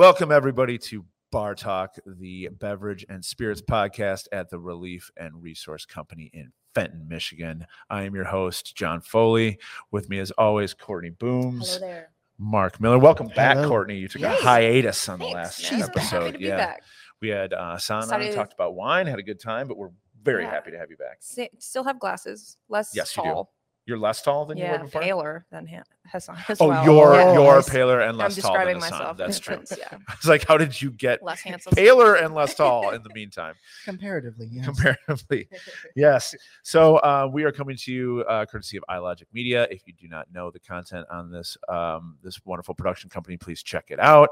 Welcome, everybody, to Bar Talk, the beverage and spirits podcast at the Relief and Resource Company in Fenton, Michigan. I am your host, Jon Foley. With me, as always, Courtney Booms. Hello there. Marc Miller. Welcome back, Hello. Courtney. You took Yes. a hiatus on the Thanks, last man. She's episode. happy to be yeah. back. We had uh, Sana Started- and talked about wine, had a good time, but we're very Yeah. happy to have you back. Still have glasses, less Yes, you do. Tall. You're less tall than you Yeah, were before? paler than Ha- Hassan. as Oh, well. you're Yeah. you're paler and less I'm less tall than describing Hassan. myself. That's true. yeah, It's like, how did you get less handsome. paler and less tall in the meantime? Comparatively, yes. comparatively. Yes. So uh, we are coming to you uh, courtesy of iLogic Media. If you do not know the content on this um, this wonderful production company, please check it out.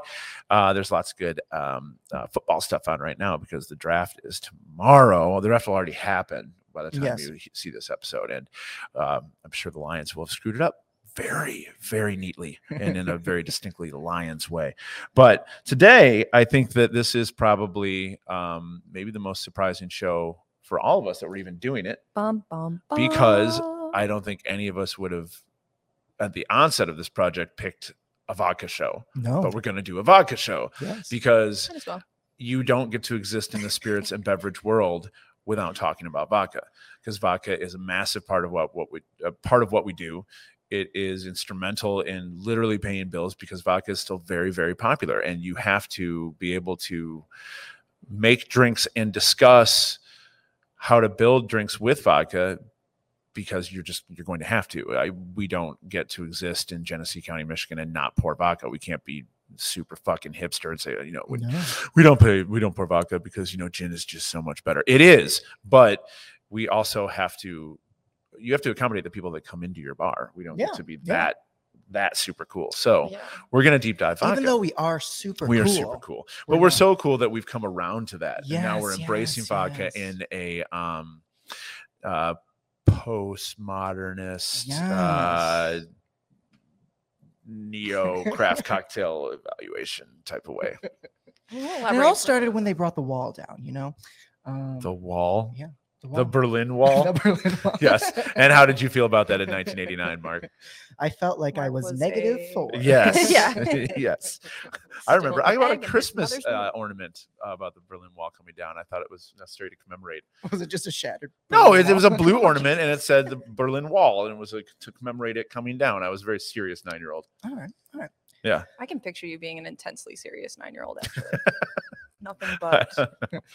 Uh, there's lots of good um, uh, football stuff on right now because the draft is tomorrow. The draft will already happen by the time Yes. you see this episode, and um, I'm sure the Lions will have screwed it up very, very neatly and in a very distinctly Lions way. But today, I think that this is probably um, maybe the most surprising show for all of us that we're even doing it. Bum, bum, Because. I don't think any of us would have, at the onset of this project, picked a vodka show, No. but we're going to do a vodka show yes. because well. you don't get to exist in the spirits and beverage world without talking about vodka because vodka is a massive part of what what we a part of what we do. It is instrumental in literally paying bills because vodka is still very very popular and you have to be able to make drinks and discuss how to build drinks with vodka because you're just you're going to have to. I, we don't get to exist in genesee county michigan and not pour vodka. We can't be super fucking hipster and say you know we, No. we don't pay we don't pour vodka because you know gin is just so much better it is but we also have to you have to accommodate the people that come into your bar we don't Yeah, get to be yeah. that that super cool so Yeah. we're gonna deep dive vodka Even though we are super we are super cool we're but we're so cool that we've come around to that and now we're embracing yes, vodka yes. in a um uh postmodernist uh neo craft cocktail evaluation type of way. And it all started when they brought the wall down, you know? Um, the wall? yeah, the, the berlin wall The Berlin Wall. yes. And how did you feel about that in 1989, Marc? I felt like I was, was negative a- four. Yes. Yeah. yes. I remember I got a egg in his Christmas uh, ornament uh, about the Berlin Wall coming down. I thought it was necessary to commemorate. Was it just a shattered? No, it, it was a blue ornament and it said the Berlin Wall and it was like to commemorate it coming down. I was a very serious nine year old. all right, all right. Yeah. I can picture you being an intensely serious nine-year-old. Actually, nothing but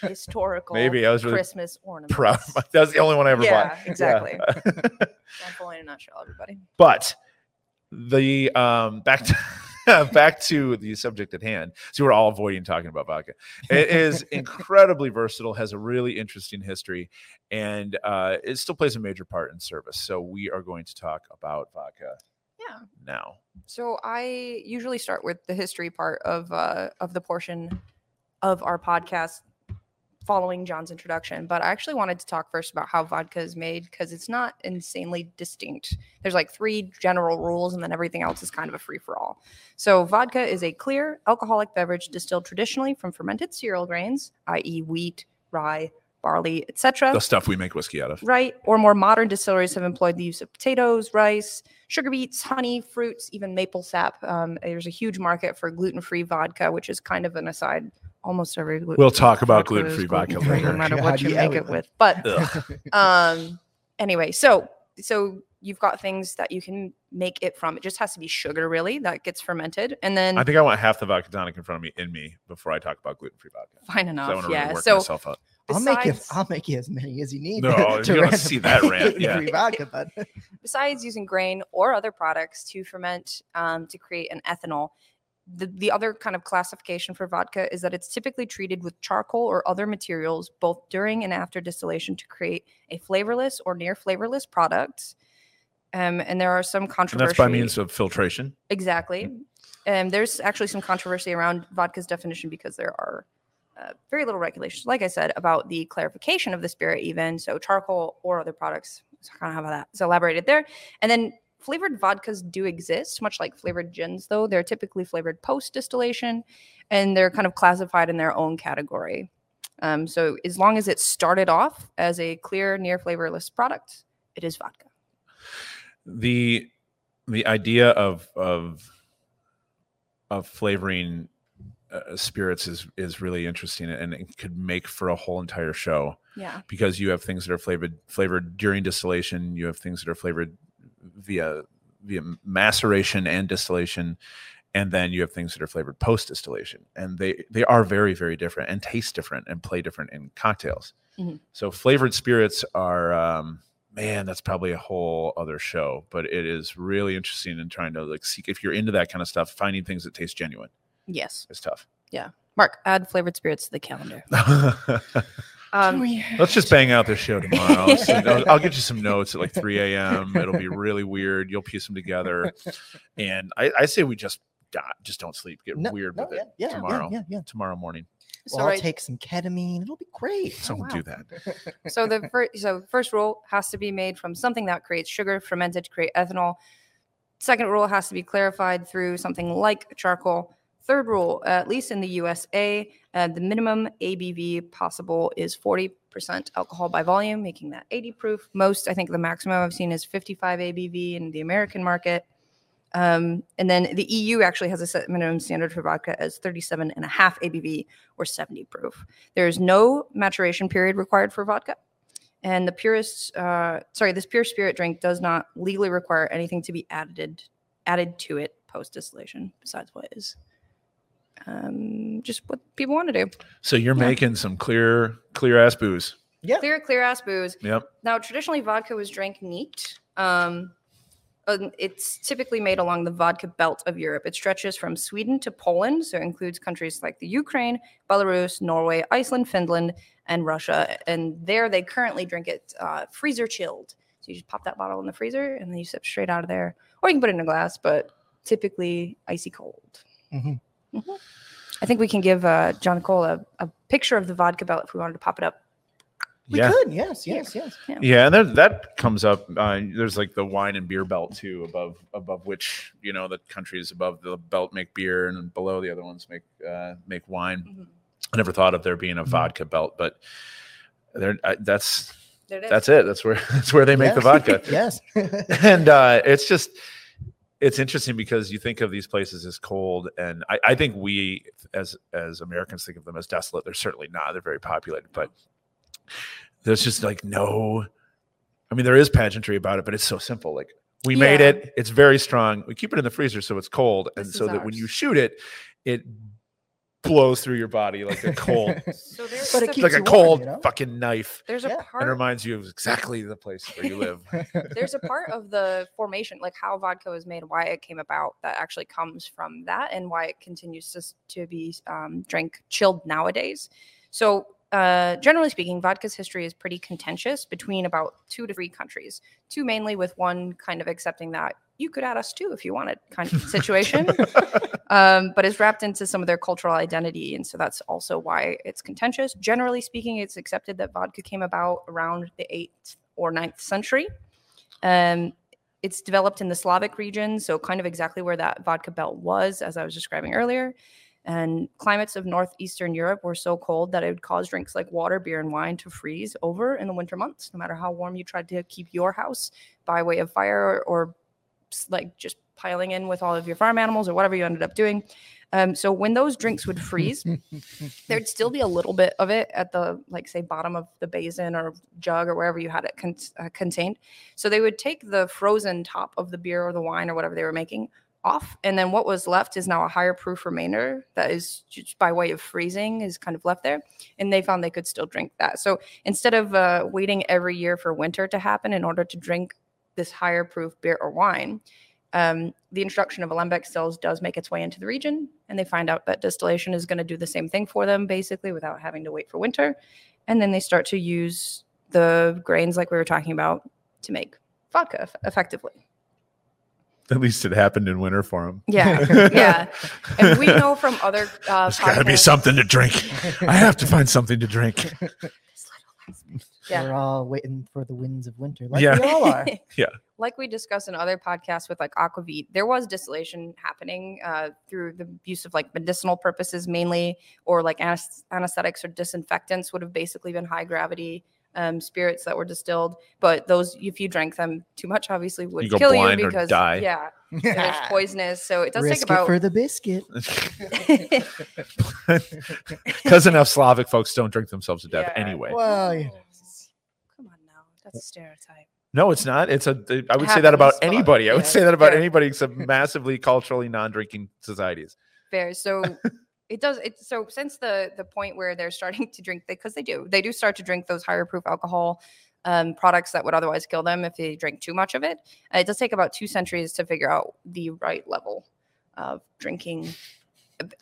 historical. Maybe I was really Christmas ornaments. proud. That was the only one I ever Yeah, bought. exactly. Yeah. Foley in a nutshell, everybody. but the um back to back to the subject at hand so we're all avoiding talking about vodka it is incredibly versatile has a really interesting history and uh it still plays a major part in service so we are going to talk about vodka Yeah. now So I usually start with the history part of uh, of the portion of our podcast following Jon's introduction, but I actually wanted to talk first about how vodka is made because it's not insanely distinct. There's like three general rules, and then everything else is kind of a free for all. So vodka is a clear alcoholic beverage distilled traditionally from fermented cereal grains, i.e., wheat, rye, barley, etc the stuff we make whiskey out of right? Or more modern distilleries have employed the use of potatoes, rice, sugar beets, honey, fruits, even maple sap. Um, there's a huge market for gluten-free vodka, which is kind of an aside. Almost every gluten- we'll talk about gluten-free vodka gluten-free, no matter what you yeah, make it with. But um, anyway, so so you've got things that you can make it from. It just has to be sugar, really, that gets fermented, and then i think i want half the vodka tonic in front of me in me before i talk about gluten-free vodka Fine enough. want really Yeah. So myself up I'll make you. I'll make you as many as you need. No, you don't see that rant, yeah. gluten-free vodka, but besides using grain or other products to ferment um, to create an ethanol, the, the other kind of classification for vodka is that it's typically treated with charcoal or other materials both during and after distillation to create a flavorless or near flavorless product. Um, and there are some and controversy. that's by means of filtration Exactly. And there's actually some controversy around vodka's definition because there are uh, very little regulations, like I said, about the clarification of the spirit, even. So, charcoal or other products. So, kind of how that's elaborated there. And then flavored vodkas do exist, much like flavored gins, though. They're typically flavored post distillation and they're kind of classified in their own category. Um, so, as long as it started off as a clear, near flavorless product, it is vodka. the the idea of of of flavoring uh, spirits is is really interesting and it could make for a whole entire show Yeah. because you have things that are flavored flavored during distillation you have things that are flavored via via maceration and distillation and then you have things that are flavored post distillation and they they are very very different and taste different and play different in cocktails Mhm. so flavored spirits are um man that's probably a whole other show but it is really interesting in trying to like seek if you're into that kind of stuff finding things that taste genuine Yes. it's tough Yeah. Marc, add flavored spirits to the calendar. Can Um, Let's just bang out this show tomorrow. So, I'll- I'll get you some notes at like 3 a.m. It'll be really weird. You'll piece them together, and I, I say we just die, just don't sleep. Get No, weird no, with yeah, it yeah, yeah, tomorrow. Yeah, yeah. tomorrow morning. so, Well, I'll right, take some ketamine. It'll be great. So wow. do that. so the first so first rule has to be made from something that creates sugar fermented to create ethanol. Second rule has to be clarified through something like charcoal. Third rule, at least in the USA, uh, the minimum ABV possible is 40% alcohol by volume, making that 80 proof. Most, I think the maximum I've seen is 55 ABV in the American market. Um, and then the EU actually has a set minimum standard for vodka as 37 and a half ABV or 70 proof. There is no maturation period required for vodka. And the purest, uh, sorry, this pure spirit drink does not legally require anything to be added added to it post distillation besides what is um, just what people want to do. So you're Yeah. making some clear, clear ass booze. Yeah. Clear, clear ass booze. Yep. Now, traditionally, vodka was drank neat. Um, uh, it's typically made along the vodka belt of Europe. It stretches from Sweden to Poland, so it includes countries like the Ukraine, Belarus, Norway, Iceland, Finland, and Russia. And there, they currently drink it uh, freezer chilled. So you just pop that bottle in the freezer, and then you sip straight out of there, or you can put it in a glass, but typically icy cold. Mhm. Mhm. I think we can give uh, John Cole a, a picture of the vodka belt if we wanted to pop it up. We yeah. could. Yes, yes, yes. Yeah, and there, that comes up. Uh, there's like the wine and beer belt too, above above which you know the countries above the belt make beer, and below the other ones make uh, make wine. Mhm. I never thought of there being a Mhm. vodka belt, but there I, that's There it is. that's it. That's where that's where they make the vodka. yes. and uh, it's just it's interesting because you think of these places as cold and I, I think we as as americans think of them as desolate. They're certainly not. They're very populated but there's just like no i mean there is pageantry about it but it's so simple. Like we made it. It's very strong. We keep it in the freezer so it's cold and so is that when you shoot it it blows through your body like a cold So there's But it keeps like a warm, cold you know? fucking knife there's a yeah. and part reminds you of exactly the place where you live there's a part of the formation like how vodka was made why it came about that actually comes from that and why it continues to, to be um, drank chilled nowadays so uh, generally speaking vodka's history is pretty contentious between about two to three countries two mainly with one kind of accepting that you could add us too if you wanted kind of situation um, but it's wrapped into some of their cultural identity. And so that's also why it's contentious. Generally speaking, it's accepted that vodka came about around the 8th or 9th century. Um, it's developed in the Slavic region, so kind of exactly where that vodka belt was, as I was describing earlier. And climates of northeastern Europe were so cold that it would cause drinks like water, beer, and wine to freeze over in the winter months, no matter how warm you tried to keep your house by way of fire or, or like just piling in with all of your farm animals or whatever you ended up doing. Um, so when those drinks would freeze, there'd still be a little bit of it at the like say bottom of the basin or jug or wherever you had it con- uh, contained. So they would take the frozen top of the beer or the wine or whatever they were making off, and then what was left is now a higher proof remainder that is just by way of freezing is kind of left there. And they found they could still drink that. So instead of uh, waiting every year for winter to happen in order to drink this higher proof beer or wine. Um, the introduction of alembic stills does make its way into the region, and they find out that distillation is going to do the same thing for them, basically, without having to wait for winter. And then they start to use the grains, like we were talking about, to make vodka eff- effectively. At least it happened in winter for them. Yeah, yeah. And we know from other. Uh, There's got to be something to drink. I have to find something to drink. Yeah. We're all waiting for the winds of winter, like Yeah. we all are. like we discussed in other podcasts with like aquavit there was distillation happening uh, through the use of like medicinal purposes mainly or like anes- anesthetics or disinfectants would have basically been high gravity um, spirits that were distilled but those if you drank them too much obviously would go kill you blind or because die. yeah it's poisonous. So it does Risk take about it for the biscuit. Because enough Slavic folks don't drink themselves to death Yeah. anyway. Well, yeah. Come on now, that's a stereotype. No, it's not. It's a. I would It say that about happens a lot, anybody. I would say that about anybody except massively culturally non-drinking societies. Fair. So it does. It so since the the point where they're starting to drink because they do they do start to drink those higher proof alcohol um, products that would otherwise kill them if they drink too much of it. Uh, it does take about two centuries to figure out the right level of drinking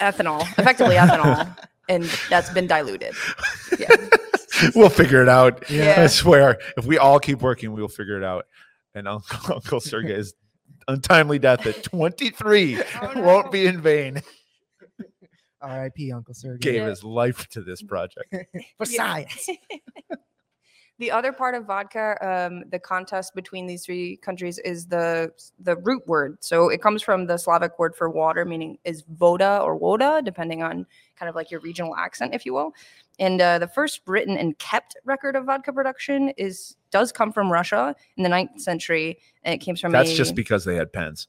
ethanol, effectively ethanol, and that's been diluted. Yeah. we'll figure it out. Yeah. I swear, if we all keep working, we'll figure it out. And Uncle, Uncle Sergey's untimely death at 23 Oh, no. won't be in vain. R.I.P. Uncle Sergey. Gave Yeah. his life to this project. For science. The other part of vodka, um, the contest between these three countries is the the root word. So it comes from the Slavic word for water, meaning is voda or woda, depending on kind of like your regional accent, if you will. And uh, the first written and kept record of vodka production is does come from Russia in the 9th century, and it came from That's a, just because they had pens.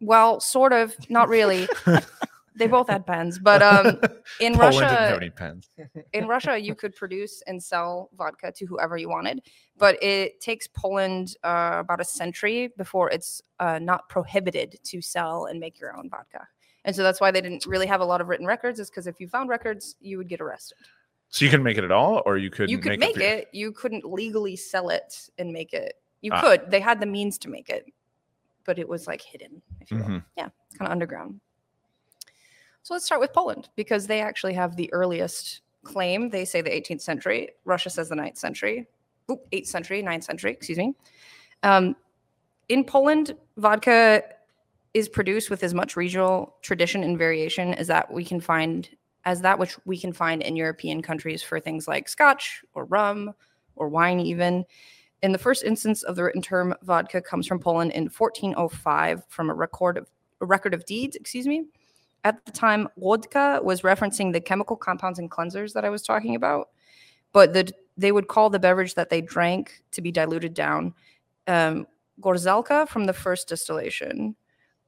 well, sort of, not really. they both had pens, but um, in Russia, didn't have any pens. in Russia, you could produce and sell vodka to whoever you wanted, but it takes Poland uh, about a century before it's uh, not prohibited to sell and make your own vodka. And so that's why they didn't really have a lot of written records, is because if you found records, you would get arrested. So you can make it at all, or you could you could make, beer? it, you couldn't legally sell it and make it. You Ah. could. They had the means to make it, but it was like hidden, if you will. Mhm. Yeah, kind of underground. So let's start with Poland because they actually have the earliest claim. They say the 18th century. Russia says the 9th century. Oop, 8th century, 9th century, excuse me. Um, in Poland, vodka is produced with as much regional tradition and variation as that we can find as that which we can find in European countries for things like scotch or rum or wine even. In the first instance of the written term vodka comes from Poland in 1405 from a record of a record of deeds, excuse me. At the time, wodka was referencing the chemical compounds and cleansers that I was talking about, but the, they would call the beverage that they drank to be diluted down um, gorzalka from the first distillation,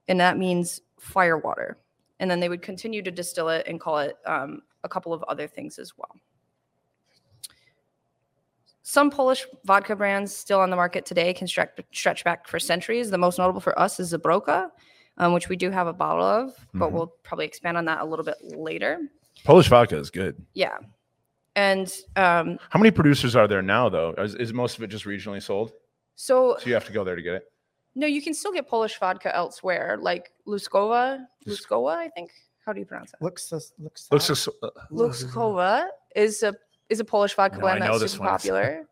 and that means fire water. And then they would continue to distill it and call it um, a couple of other things as well. Some Polish vodka brands still on the market today can stretch, stretch back for centuries. The most notable for us is Żubrówka, um, which we do have a bottle of, but Mhm. we'll probably expand on that a little bit later. Polish vodka is good. Yeah. And um, How many producers are there now, though? Is, is most of it just regionally sold? so, So you have to go there to get it. no, you can still get Polish vodka elsewhere, like Luskova. Lus- Luskova, I think. How do you pronounce it? Looks looks looks. Looks uh, Luskova is a is a Polish vodka No, blend that's super popular.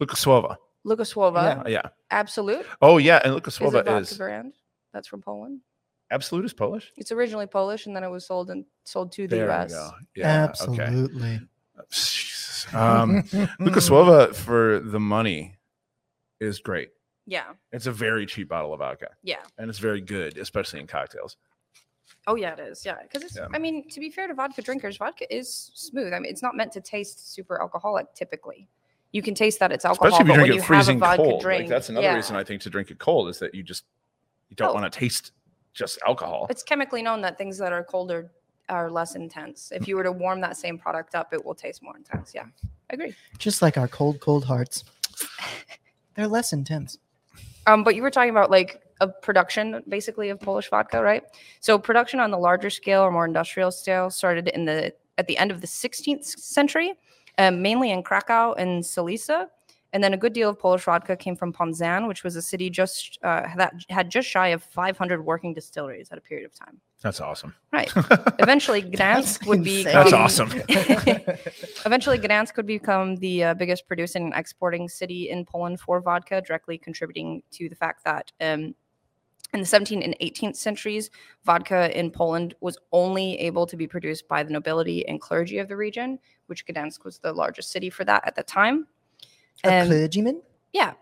Luksusowa. Luksusowa, Yeah. Yeah. Absolut Oh, yeah. And is a vodka is, brand that's from Poland. Absolut is Polish. It's originally Polish and then it was sold and sold to the There US. we go. Yeah. Okay. Absolutely. Jesus. Um, Luksusowa for the money is great. Yeah. It's a very cheap bottle of vodka, Yeah. and it's very good, especially in cocktails. Oh yeah, it is. Yeah, because it's. Yeah. I mean, to be fair to vodka drinkers, vodka is smooth. I mean, it's not meant to taste super alcoholic. Typically, you can taste that it's alcohol, Especially if you but drink when it you have a freezing vodka cold. drink, Like that's another yeah, reason I think to drink it cold is that you just you don't Oh. want to taste just alcohol. it's chemically known that things that are colder are less intense. If you were to warm that same product up, it will taste more intense. Yeah, I agree. Just like our cold, cold hearts. They're less intense. Um, but you were talking about like a production basically of Polish vodka, right? So production on the larger scale or more industrial scale started in the at the end of the 16th century, um, mainly in Krakow and Silesia. And then a good deal of Polish vodka came from Ponzan, which was a city just uh, that had just shy of 500 working distilleries at a period of time. That's awesome. Right. Eventually, Gdansk would be That's awesome. Eventually, Gdansk would become the uh, biggest producing and exporting city in Poland for vodka, directly contributing to the fact that um, in the 17th and 18th centuries, vodka in Poland was only able to be produced by the nobility and clergy of the region, which Gdansk was the largest city for that at the time. A Um, clergyman? yeah,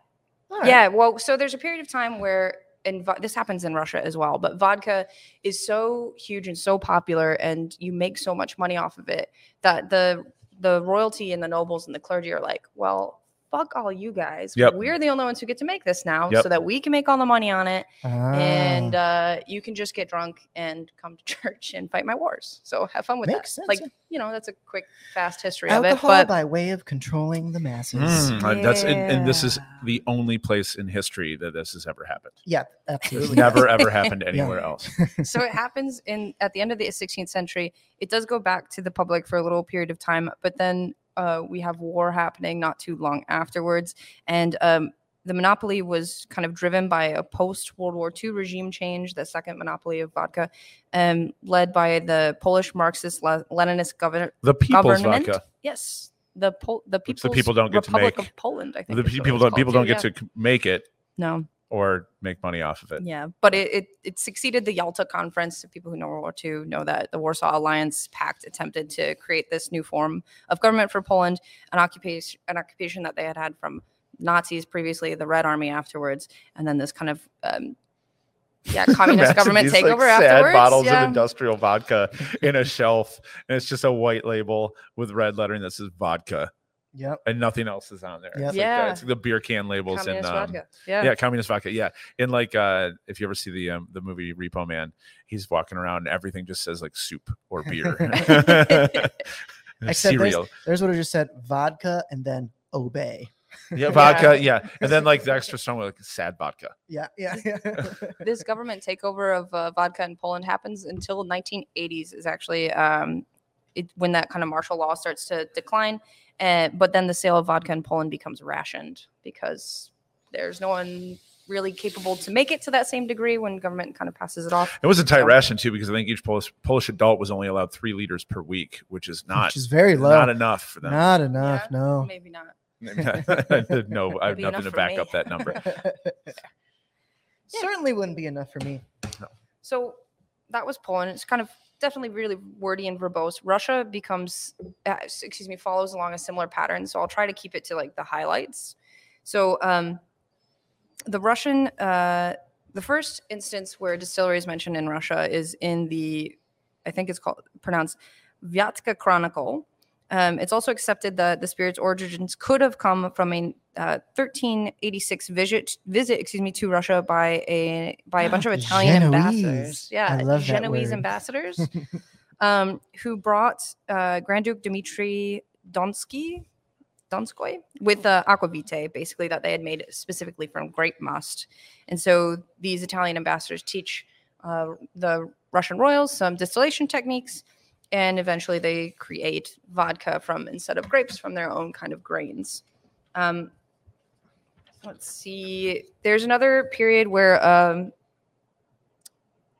right. yeah, well, so there's a period of time where, and this happens in Russia as well, but vodka is so huge and so popular, and you make so much money off of it that the the royalty and the nobles and the clergy are like, well, fuck all you guys. Yep. We're the only ones who get to make this now, Yep. so that we can make all the money on it, and Ah, uh, you can just get drunk and come to church and fight my wars. So have fun with Makes that. sense, Like you know, that's a quick, fast history of it. alcohol But by way of controlling the masses. Mm, uh, that's and, and this is the only place in history that this has ever happened. Yeah, It's absolutely. never ever happened anywhere else. so it happens in at the end of the 16th century. It does go back to the public for a little period of time, but then uh, we have war happening not too long afterwards, and um, the monopoly was kind of driven by a post World War II regime change, the second monopoly of vodka, um, led by the Polish Marxist Leninist governor. The people's Government? vodka. Yes, the Pol- the Which the people don't get to make. of Poland. I think The pe- people don't people don't get yeah. to make it no. Or make money off of it. Yeah, but it, it it succeeded the Yalta Conference. So people who know World War II know that the Warsaw Alliance Pact attempted to create this new form of government for Poland, an occupation an occupation that they had had from Nazis previously, the Red Army afterwards, and then this kind of um, yeah communist government these, like, takeover sad bottles yeah. of industrial vodka in a shelf, and it's just a white label with red lettering that says vodka, Yep. and nothing else is on there. Yep. It's like that. Yeah. it's like the beer can labels communist and um, vodka. Yeah. yeah, communist vodka. Yeah, and like uh, if you ever see the um, the movie Repo Man, he's walking around and everything just says like soup or beer, Except there's- cereal. There's what I just said: vodka and then obey. Yeah, vodka. Yeah, and then like the extra strong like sad vodka. Yeah, yeah, yeah. this government takeover of uh, vodka in Poland happens until 1980s is actually um, it, when that kind of martial law starts to decline. Uh, but then the sale of vodka in Poland becomes rationed because there's no one really capable to make it to that same degree when government kind of passes it off. It was a tight So- ration too because I think each Polish Polish adult was only allowed three liters per week, which is not Which is very low. not enough for them. Not enough. Yeah, No. Maybe not. no, I have nothing to back me. up that number. Certainly wouldn't be enough for me. So that was Poland. It's kind of definitely really wordy and verbose. Russia becomes, uh, excuse me, follows along a similar pattern. So I'll try to keep it to like the highlights. So um, the Russian, uh, the first instance where distillery is mentioned in Russia is in the, I think it's called pronounced Vyatka Chronicle. Um, it's also accepted that the spirit's origins could have come from a uh, 1386 visit, visit, excuse me, to Russia by a by a bunch of Italian ambassadors. Genoese. Yeah, love that Genoese ambassadors, um, who brought uh, Grand Duke Dmitry Donsky, Donskoy with uh, aquavitae, basically that they had made specifically from grape must. And so these Italian ambassadors teach uh, the Russian royals some distillation techniques, and eventually they create vodka from instead of grapes from their own kind of grains. Um, let's see. There's another period where um,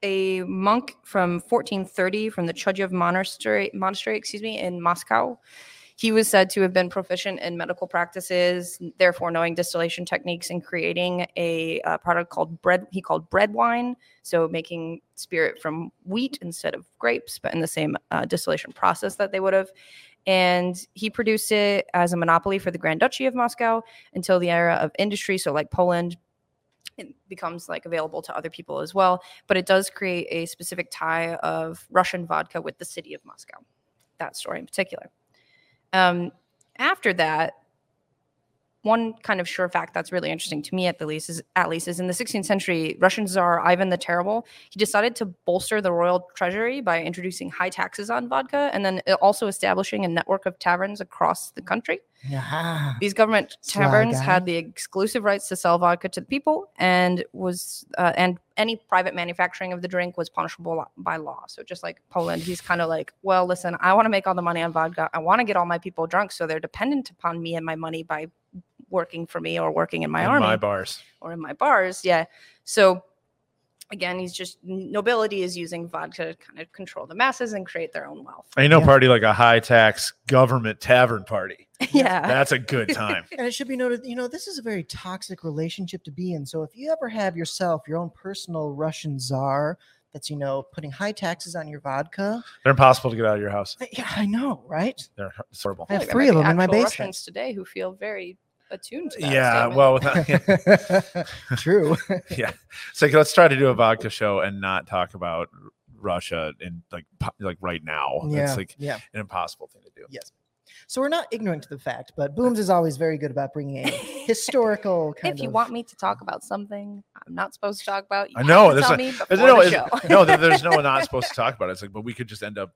a monk from 1430 from the Chudyov monastery, monastery, excuse me, in Moscow. He was said to have been proficient in medical practices, therefore knowing distillation techniques and creating a uh, product called bread. He called bread wine, so making spirit from wheat instead of grapes, but in the same uh, distillation process that they would have. And he produced it as a monopoly for the Grand Duchy of Moscow until the era of industry. So, like Poland, it becomes like available to other people as well. But it does create a specific tie of Russian vodka with the city of Moscow. That story in particular. Um, after that, one kind of sure fact that's really interesting to me at the least is at least is in the 16th century russian czar ivan the terrible he decided to bolster the royal treasury by introducing high taxes on vodka and then also establishing a network of taverns across the country Yeah. these government taverns guy. had the exclusive rights to sell vodka to the people, and was uh, and any private manufacturing of the drink was punishable by law. So just like Poland, he's kind of like, well, listen, I want to make all the money on vodka. I want to get all my people drunk, so they're dependent upon me and my money by working for me or working in my In army my bars. or in my bars. Yeah. So again, he's just nobility is using vodka to kind of control the masses and create their own wealth. Ain't no Yeah. party like a high tax government tavern party. yeah. That's a good time. And it should be noted, you know, this is a very toxic relationship to be in. So if you ever have yourself your own personal Russian czar that's, you know, putting high taxes on your vodka, They're impossible to get out of your house. Yeah, I know, right? They're horrible. I have three of them in my basement. Russians today who feel very attuned to that. Yeah, statement. well, without, True. yeah. It's like let's try to do a vodka show and not talk about Russia and like like right now. yeah. It's like yeah. an impossible thing to do. Yes. So we're not ignorant to the fact, but Booms is always very good about bringing a historical kind if you of- want me to talk about something I'm not supposed to talk about, you I know, have that's tell what- me There's before no, the show. no, there's no one not supposed to talk about it. It's like, but we could just end up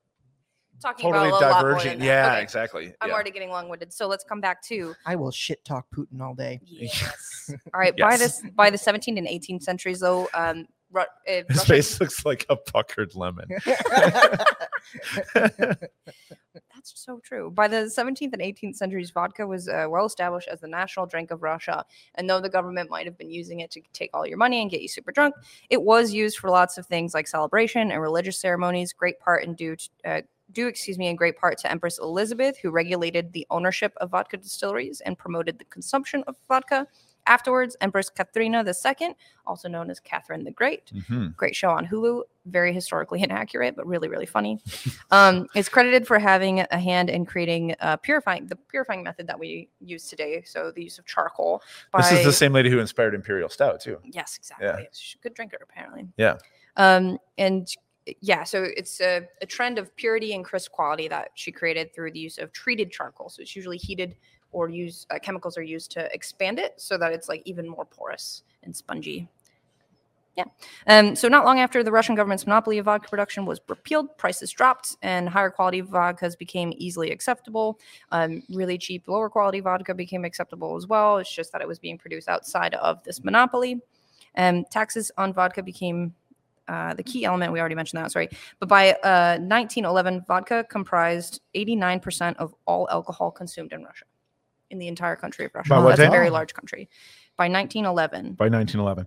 talking totally about a diverging. than. Yeah, Okay, exactly. I'm yeah. already getting long-winded. So let's come back to I will shit talk Putin all day. yes. All right, by this by the 17th and 18th centuries, though, um, Ru- uh, His Russia- face looks like a puckered lemon. So true. By the 17th and 18th centuries, vodka was uh, well established as the national drink of Russia. And though the government might have been using it to take all your money and get you super drunk, it was used for lots of things like celebration and religious ceremonies. Great part and due, uh, due, excuse me, in great part to Empress Elizabeth, who regulated the ownership of vodka distilleries and promoted the consumption of vodka. Afterwards, Empress Katharina II, also known as Catherine the Great, Mhm. great show on Hulu. Very historically inaccurate, but really, really funny. Um, is credited for having a hand in creating uh, purifying the purifying method that we use today. So the use of charcoal. This is the same lady who inspired Imperial Stout too. Yes, exactly. She's a good drinker, apparently. Yeah. Um, and yeah, so it's a, a trend of purity and crisp quality that she created through the use of treated charcoal. So it's usually heated or use uh, chemicals are used to expand it so that it's like even more porous and spongy. Yeah. Um, so not long after the Russian government's monopoly of vodka production was repealed, prices dropped and higher quality vodkas became easily acceptable. Um, really cheap, lower quality vodka became acceptable as well. It's just that it was being produced outside of this monopoly. Um, taxes on vodka became uh, the key element. We already mentioned that, sorry. But by uh, 1911, vodka comprised 89% of all alcohol consumed in Russia, in the entire country of Russia. That's a very large country. By 1911, By 1911.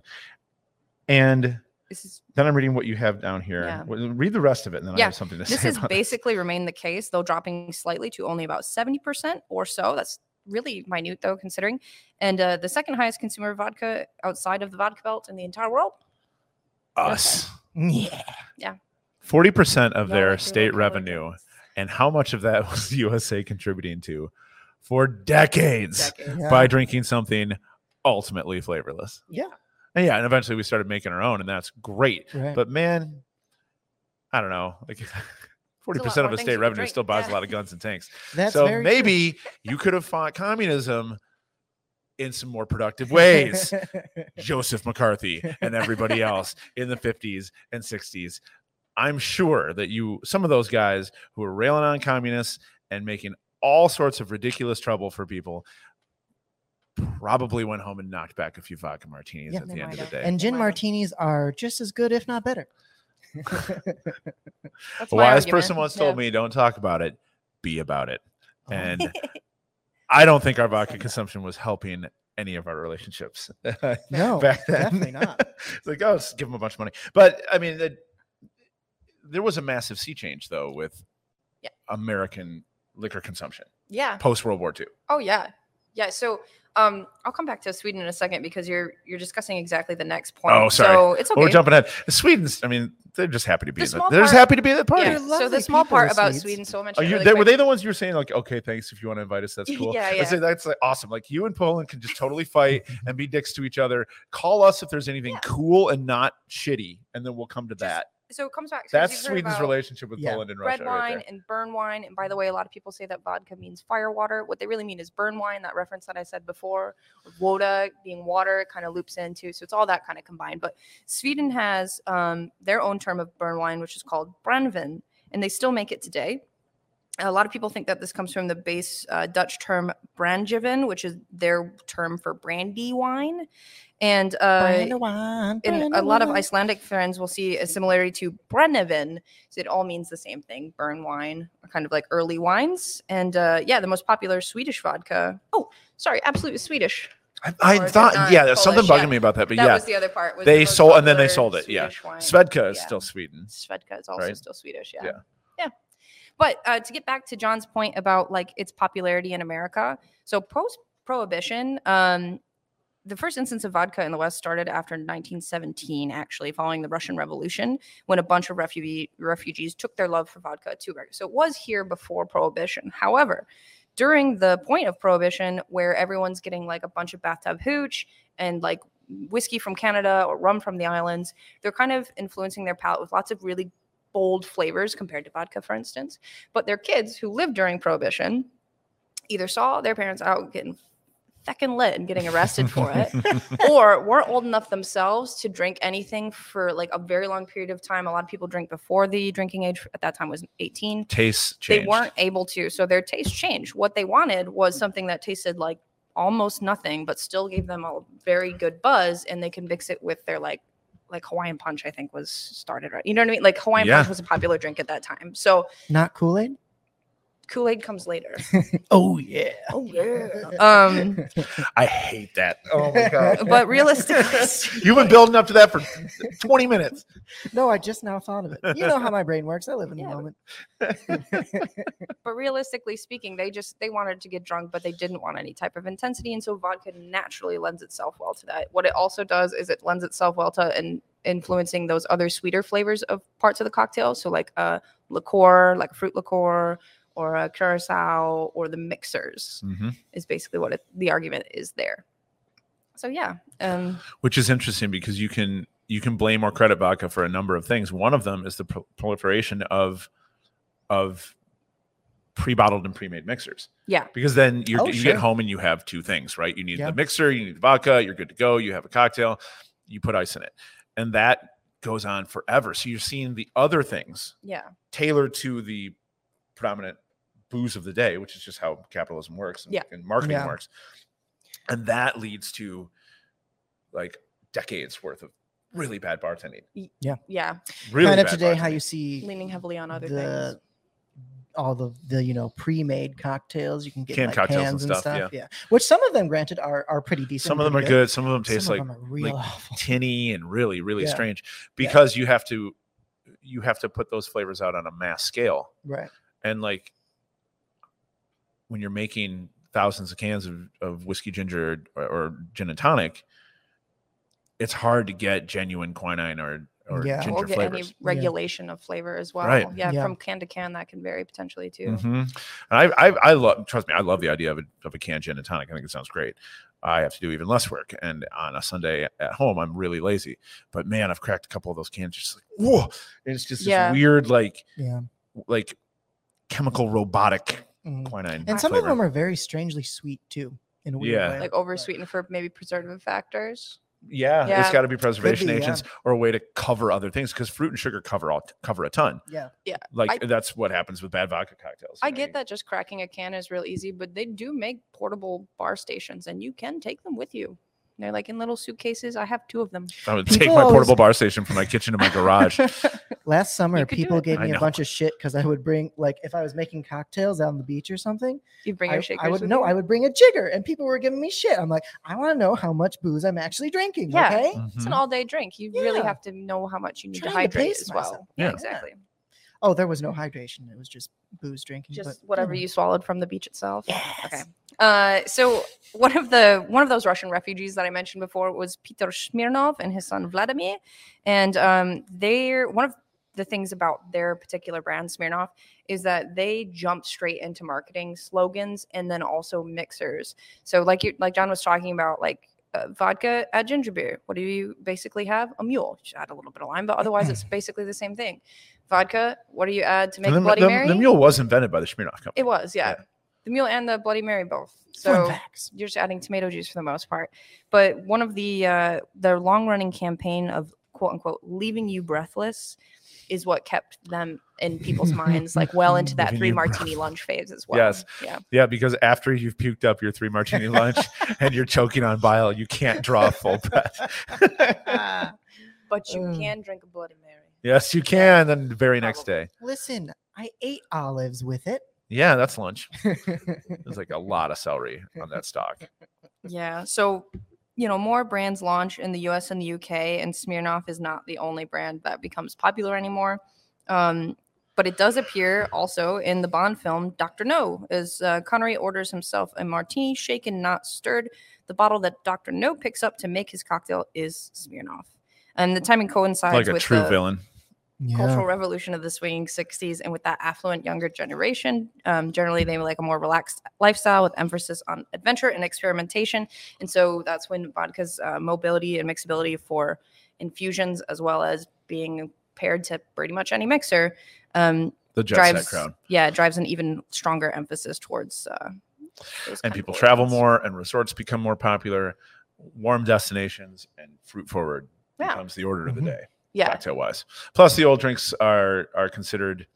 And this is then I'm reading what you have down here. Yeah. Read the rest of it, and then I have something to this say. This has basically remained the case, though dropping slightly to only about 70% or so. That's really minute, though, considering. And uh, the second highest consumer of vodka outside of the vodka belt in the entire world. us. Yeah. Yeah. 40% of their state revenue. And how much of that was the USA contributing to for decades Decades. Yeah. by drinking something ultimately flavorless? Yeah. And yeah, and eventually we started making our own, and that's great. Right. But man, I don't know. Like 40% of a state revenue still buys yeah. a lot of guns and tanks. That's so very true. maybe you could have fought communism in some more productive ways. Joseph McCarthy and everybody else in the 50s and 60s. I'm sure that you, some of those guys who were railing on communists and making all sorts of ridiculous trouble for people, probably went home and knocked back a few vodka martinis Yeah. at the end of the day. and gin martinis are just as good, if not better. That's A wise person once told Yeah. me, "Don't talk about it, be about it." Oh. And I don't think our vodka consumption was helping any of our relationships. no, back then. definitely not. it's like, oh, give them a bunch of money. But I mean, it, there was a massive sea change though with Yeah. American liquor consumption yeah. post World War II. Oh yeah, yeah. So um, I'll come back to Sweden in a second because you're you're discussing exactly the next point. Oh, sorry. So it's okay. Well, we're jumping ahead. Sweden's. I mean, they're just happy to be. The in the, small they're just happy to be at the party. yeah. So the small part about Swedes. Sweden. So I Are you? really they, were they the ones you were saying like, okay, thanks if you want to invite us, that's cool. Yeah, I yeah. say that's like awesome. Like you and Poland can just totally fight and be dicks to each other. Call us if there's anything Yeah. cool and not shitty, and then we'll come to Just that. So it comes back. 'cause That's Sweden's relationship with Yeah. Poland and Red Russia. right wine there. and burn wine. And by the way, a lot of people say that vodka means fire water. What they really mean is burn wine. That reference that I said before, with woda being water, it kind of loops into. So it's all that kind of combined. But Sweden has um, their own term of burn wine, which is called brandvin, and they still make it today. A lot of people think that this comes from the base uh, Dutch term brandjeven, which is their term for brandy wine. And uh, Brandywine, and a lot of Icelandic friends will see a similarity to Brennivin. So it all means the same thing: burn wine, kind of like early wines. And uh, yeah, the most popular Swedish vodka. Oh, sorry, absolutely Swedish. I, I thought, yeah, there's something bugging yeah. me about that, but that yeah, was the other part. was the they most sold and then they sold it. Yeah, Swedish wine. Svedka is Yeah. still Sweden. Svedka is also right? still Swedish. Yeah. Yeah. But uh, to get back to Jon's point about like its popularity in America, so post prohibition, um, the first instance of vodka in the West started after 1917, actually, following the Russian Revolution, when a bunch of refugee refugees took their love for vodka to America. So it was here before prohibition. However, during the point of prohibition, where everyone's getting like a bunch of bathtub hooch and like whiskey from Canada or rum from the islands, they're kind of influencing their palate with lots of really bold flavors compared to vodka, for instance. But their kids who lived during prohibition either saw their parents out getting feckin' lit and getting arrested for it, or weren't old enough themselves to drink anything for like a very long period of time. A lot of people drink before the drinking age at that time was 18. Tastes They weren't able to, so their taste changed. What they wanted was something that tasted like almost nothing, but still gave them a very good buzz, and they can mix it with their like like Hawaiian punch. I think was started right. You know what I mean? Like Hawaiian Yeah. punch was a popular drink at that time. So Not Kool Aid. Kool Aid comes later. Oh yeah. Oh yeah. Um, I hate that. Oh my god. but realistically, You've been building up to that for 20 minutes. no, I just now thought of it. You know how my brain works. I live in the moment. but realistically speaking, they just they wanted to get drunk, but they didn't want any type of intensity, and so vodka naturally lends itself well to that. What it also does is it lends itself well to in, influencing those other sweeter flavors of parts of the cocktail. So like a liqueur, like a fruit liqueur, or a curacao, or the mixers hmm is basically what it, the argument is there. So yeah, um, Which is interesting because you can you can blame or credit vodka for a number of things. One of them is the pro- proliferation of of pre-bottled and pre-made mixers. Yeah. Because then you're, Oh, you sure. get home and you have two things, right? You need Yeah. the mixer, you need the vodka, you're good to go. You have a cocktail, you put ice in it, and that goes on forever. So you're seeing the other things yeah, tailored to the predominant booze of the day, which is just how capitalism works and, Yeah. and marketing Yeah. works. And that leads to like decades worth of really bad bartending. yeah, Yeah. Really kind of bad today, how you see leaning heavily on other the things. all the the you know pre-made cocktails you can get in, Canned like cocktails and cans and stuff, stuff, yeah. which some of them granted are are pretty decent Some of them are pretty good. Some of them taste some like of them like awful. tinny and really, really Yeah. strange because you have to you have to put those flavors out on a mass scale. right And like when you're making thousands of cans of, of whiskey ginger or, or gin and tonic, it's hard to get genuine quinine or or Yeah. ginger or get flavors. any regulation of flavor as well. Right. Yeah, Yeah. from can to can, that can vary potentially too. Mhm. And I, I, I love. Trust me, I love the idea of a, of a canned gin and tonic. I think it sounds great. I have to do even less work, and on a Sunday at home, I'm really lazy. But man, I've cracked a couple of those cans. Just like whoa, and it's just Yeah. this weird, like yeah like chemical robotic Mhm. quinine. and some flavor. of them are very strangely sweet too in a weird Yeah. way. Like over sweetened for maybe preservative factors. yeah, it's Yeah. got to be preservation be, yeah. agents or a way to cover other things because fruit and sugar cover all cover a ton. yeah yeah. Like I- that's what happens with bad vodka cocktails. I know, get that just cracking a can is real easy, but they do make portable bar stations and you can take them with you. They're like in little suitcases. I have two of them. I would People take my always- portable bar station from my kitchen to my garage. last summer You could do people gave me a bunch of shit because i would bring like if i was making cocktails out on the beach or something you bring I, your I would with no you? i would bring a jigger and people were giving me shit i'm like i want to know how much booze i'm actually drinking Yeah. okay It's Mhm. an all day drink. You really have to know how much you need to Trying to hydrate pace as well. myself. Yeah, Yeah. exactly. oh there was no hydration it was just booze drinking Just but, whatever know. you swallowed from the beach itself. yes. Okay. Uh, so one of the one of those Russian refugees that I mentioned before was Peter Smirnov and his son Vladimir, and um, they're one of the things about their particular brand Smirnoff is that they jump straight into marketing slogans and then also mixers. So like you like Jon was talking about like. Uh, vodka add ginger beer. What do you basically have? A mule. Just add a little bit of lime, but otherwise it's basically the same thing. Vodka. What do you add to make a the, Bloody the- Mary? the mule was invented by the Smirnoff company. It was, yeah. Yeah. The mule and the Bloody Mary both. So you're just adding tomato juice for the most part. But one of the uh, their long running campaign of quote unquote leaving you breathless is what kept them in people's minds like well into that three you martini lunch phase as well. Yes. Yeah. Yeah, because after you've puked up your three martini lunch and you're choking on bile, you can't draw a full breath. But you Mm. can drink a Bloody Mary. yes, you can. Then the very next day. listen i ate olives with it Yeah, that's lunch. There's like a lot of celery on that stock. Yeah. So, you know, more brands launch in the US and the UK, and Smirnoff is not the only brand that becomes popular anymore. Um, but it does appear also in the Bond film Dr. No, as uh, Connery orders himself a martini, shaken, not stirred. The bottle that Dr. No picks up to make his cocktail is Smirnoff. And the timing coincides Like a with true the, villain. Yeah. cultural revolution of the swinging 60s and with that affluent younger generation um, generally they like a more relaxed lifestyle with emphasis on adventure and experimentation and so that's when vodka's uh, mobility and mixability for infusions as well as being paired to pretty much any mixer um, The jet drives set crowd. yeah drives an even stronger emphasis towards uh, and people travel more and resorts become more popular warm destinations and fruit forward Yeah. becomes the order of the Mhm. day Yeah, cocktail wise plus the old drinks are are considered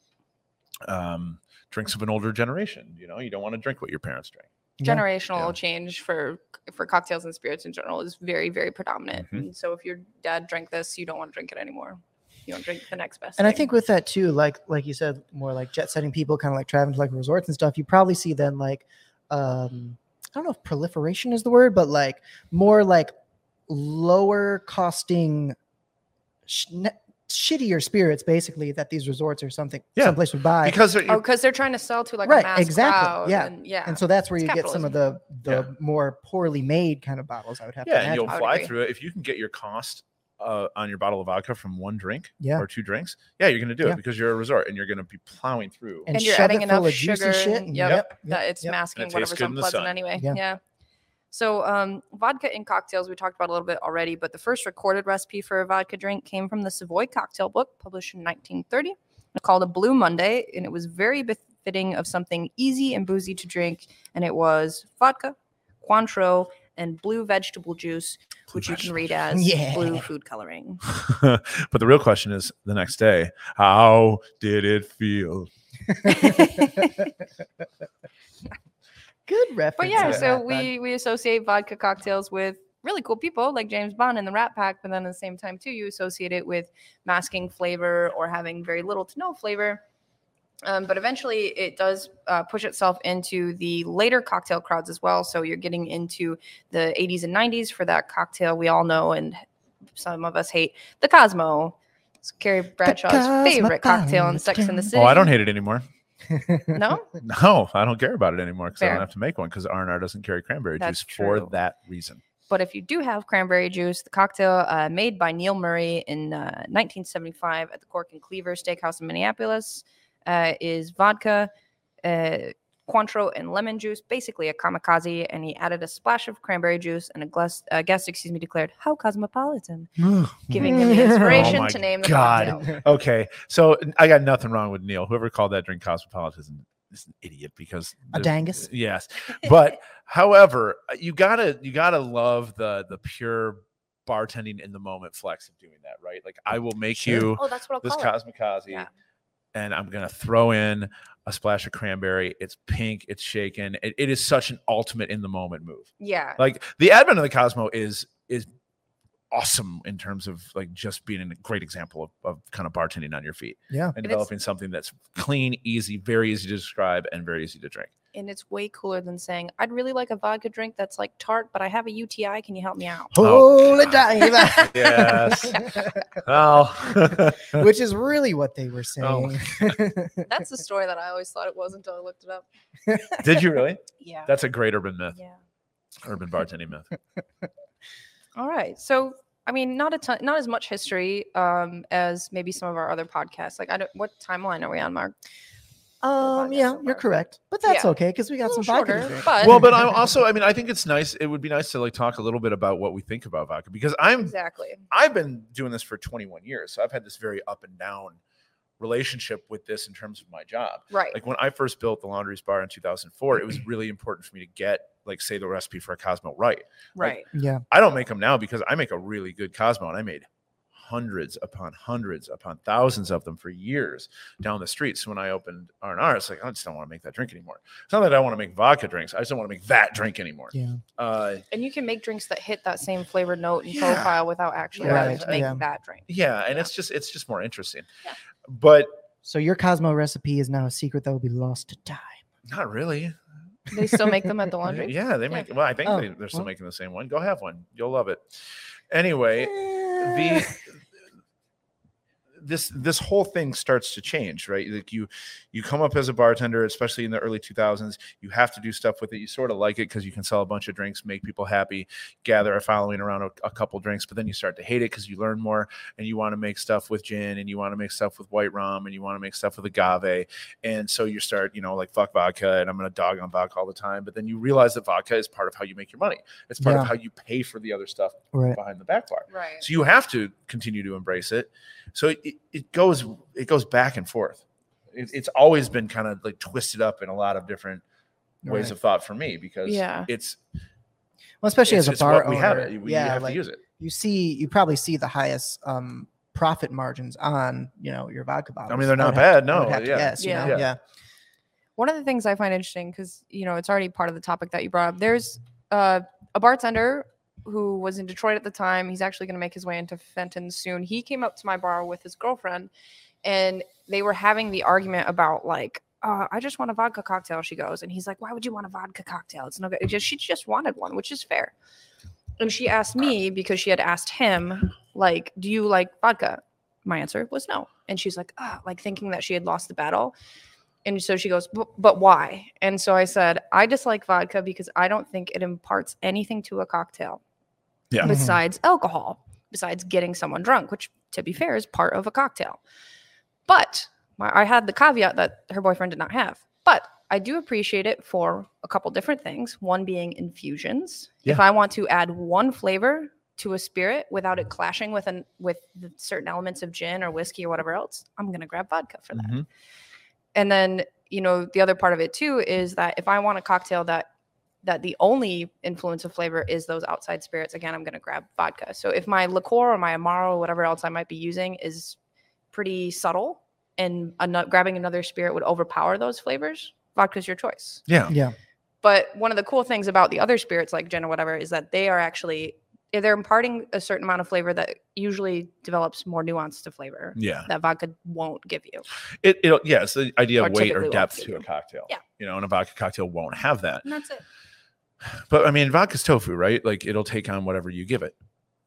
um drinks of an older generation you know you don't want to drink what your parents drink generational Yeah. change for for cocktails and spirits in general is very very predominant. Mhm. And so if your dad drank this, you don't want to drink it anymore. You want to drink the next best. And I think with that too, like like you said, more like jet setting people, kind of like traveling to like resorts and stuff. You probably see then like, um, I don't know if proliferation is the word, but like more like lower costing, sh- shittier spirits, basically that these resorts or something Yeah, someplace would buy. because they're- oh, because they're trying to sell to like Right, a mass exactly, crowd. yeah. and, yeah. and so that's where It's you get some of the the Yeah. more poorly made kind of bottles. I would have to yeah and you'll fly through it if you can get your cost uh, on your bottle of vodka from one drink Yeah. or two drinks yeah you're gonna do Yeah. it because you're a resort and you're gonna be plowing through And you're shove adding enough full of sugar shit. and- and- yep, yep, that yep, it's yep. masking it whatever's good the unpleasant sun. anyway. Yeah. Yeah. So um, vodka in cocktails, we talked about a little bit already, but the first recorded recipe for a vodka drink came from the Savoy Cocktail Book, published in 1930. It's called a Blue Monday, and it was very befitting of something easy and boozy to drink. And it was vodka, Cointreau, and blue vegetable juice, Blue which you can read as blue food coloring. but the real question is the next day how did it feel Good reference. But yeah, so that, bud. we we associate vodka cocktails with really cool people like James Bond and the Rat Pack, but then at the same time too, you associate it with masking flavor or having very little to no flavor. Um, but eventually, it does uh, push itself into the later cocktail crowds as well. So you're getting into the 80s and 90s for that cocktail we all know and some of us hate, the Cosmo. It's Carrie Bradshaw's favorite cocktail in Sex in the City. oh i don't hate it anymore No, no i don't care about it anymore because i don't have to make one because r&r doesn't carry cranberry That's juice for that reason. But if you do have cranberry juice, the cocktail uh, made by Neal Murray in uh, 1975 at the Cork and Cleaver Steakhouse in Minneapolis uh, is vodka, uh, Cointreau, and lemon juice, basically a kamikaze. And he added a splash of cranberry juice, and a guest, uh, guest excuse me, declared, "How cosmopolitan," giving him the Oh inspiration my to name the God. cocktail. okay so i got nothing wrong with neal whoever called that drink cosmopolitan is an idiot because A the- dangus? yes but however uh, you gotta you gotta love the the pure bartending in the moment flex of doing that right like i will make Sure. you Oh, that's what I'll this call it. Yeah. and i'm gonna throw in a splash of cranberry it's pink it's shaken it, it is such an ultimate in the moment move. Yeah, like the advent of the cosmo is is awesome in terms of like just being a great example of, of kind of bartending on your feet Yeah. and it's- developing something that's clean easy very easy to describe and very easy to drink and it's way cooler than saying, "I'd really like a vodka drink that's like tart, but I have a UTI. Can you help me out?" Oh, Holy God. dive. Yes. well Which is really what they were saying. Oh. saying. That's the story that I always thought it was until I looked it up. did you really Yeah. that's a great urban myth Yeah. urban bartending myth All right. So, I mean, not a ton, not as much history um, as maybe some of our other podcasts. Like, I don't. What timeline are we on, Marc? Um, yeah, so you're correct. But that's Yeah. okay because we got some vodka. shorter, drink. but well but i'm also i mean i think it's nice it would be nice to like talk a little bit about what we think about vodka because i'm exactly. I've been doing this for 21 years, so I've had this very up and down relationship with this in terms of my job. Right. Like when I first built the Laundries Bar in 2004, it was really important for me to get, like, say, the recipe for a Cosmo right. right. Yeah. I don't make them now because I make a really good Cosmo, and I made hundreds upon hundreds upon thousands of them for years down the street. So when I opened R and R, it's like I just don't want to make that drink anymore. It's not that I want to make vodka drinks; I just don't want to make that drink anymore. Yeah. Uh, And you can make drinks that hit that same flavor note and Yeah. profile without actually Yeah, having to make yeah. that drink. yeah, and Yeah. it's just it's just more interesting. Yeah. But So your Cosmo recipe is now a secret that will be lost to time. not really. They still make them at the laundry. Yeah, they Yeah. make. Well, I think Oh, they, they're still well. making the same one. Go have one. You'll love it. Anyway, the this this whole thing starts to change, right? Like you you come up as a bartender, especially in the early 2000s. You have to do stuff with it. You sort of like it because you can sell a bunch of drinks, make people happy, gather a following around a, a couple drinks. But then you start to hate it because you learn more, and you want to make stuff with gin, and you want to make stuff with white rum, and you want to make stuff with agave. And so you start, you know, like fuck vodka, and I'm gonna dog on vodka all the time. But then you realize that vodka is part of how you make your money. It's part of how you pay for the other stuff right. behind the back bar. Right. So you have to continue to embrace it. So it, it goes it goes back and forth. It, it's always been kind of like twisted up in a lot of different ways Right. of thought for me because Yeah. it's Well, especially it's, as a bar what we have it. We yeah, have like to use it. you see, you probably see the highest um, profit margins on you know your vodka bottles. I mean, they're not bad, to- no, have to yeah. you know, Yeah. yeah. One of the things I find interesting because you know it's already part of the topic that you brought up. There's uh, a bartender who was in Detroit at the time. He's actually going to make his way into Fenton soon. He came up to my bar with his girlfriend, and they were having the argument about like, uh, "I just want a vodka cocktail." She goes, and he's like, "Why would you want a vodka cocktail? It's no good." She just wanted one, which is fair. And she asked me because she had asked him, like, "Do you like vodka?" My answer was no, and she's like, "Ah," like thinking that she had lost the battle. And so she goes, but why? And so I said, I dislike vodka because I don't think it imparts anything to a cocktail Yeah. Mhm. besides alcohol, besides getting someone drunk, which to be fair is part of a cocktail. But my, I had the caveat that her boyfriend did not have. But I do appreciate it for a couple different things. One being infusions. If I want to add one flavor to a spirit without it clashing with an with certain elements of gin or whiskey or whatever else, I'm gonna grab vodka for that Mhm. and then you know the other part of it too is that if i want a cocktail that that the only influence of flavor is those outside spirits again i'm going to grab vodka so if my liqueur or my amaro or whatever else i might be using is pretty subtle and ano- grabbing another spirit would overpower those flavors vodka's your choice Yeah. Yeah. but one of the cool things about the other spirits like gin or whatever is that they are actually they're imparting a certain amount of flavor that usually develops more nuance to flavor Yeah. that vodka won't give you It, it yeah, it's the idea Or of weight or depth to a cocktail. Yeah. You know, and a vodka cocktail won't have that. and that's it But I mean, vodka's tofu, right? Like it'll take on whatever you give it.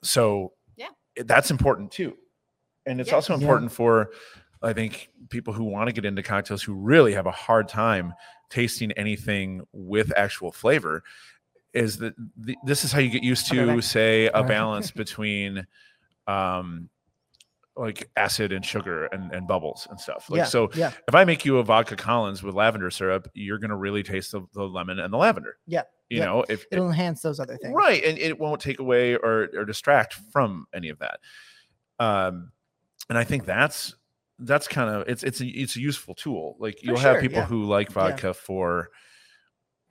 So Yeah. it- that's important too. And it's Yeah. also Yeah. important for, I think, people who want to get into cocktails who really have a hard time tasting anything with actual flavor. Is that the, this is how you get used to, say, a balance between, um, like acid and sugar and, and bubbles and stuff. Like yeah. so, yeah. if I make you a vodka Collins with lavender syrup, you're gonna really taste the, the lemon and the lavender. Yeah, You yeah. know, if It'll enhance those other things. right, and it won't take away or or distract from any of that. Um, and I think that's that's kind of it's it's a it's a useful tool. Like you'll have people who like vodka for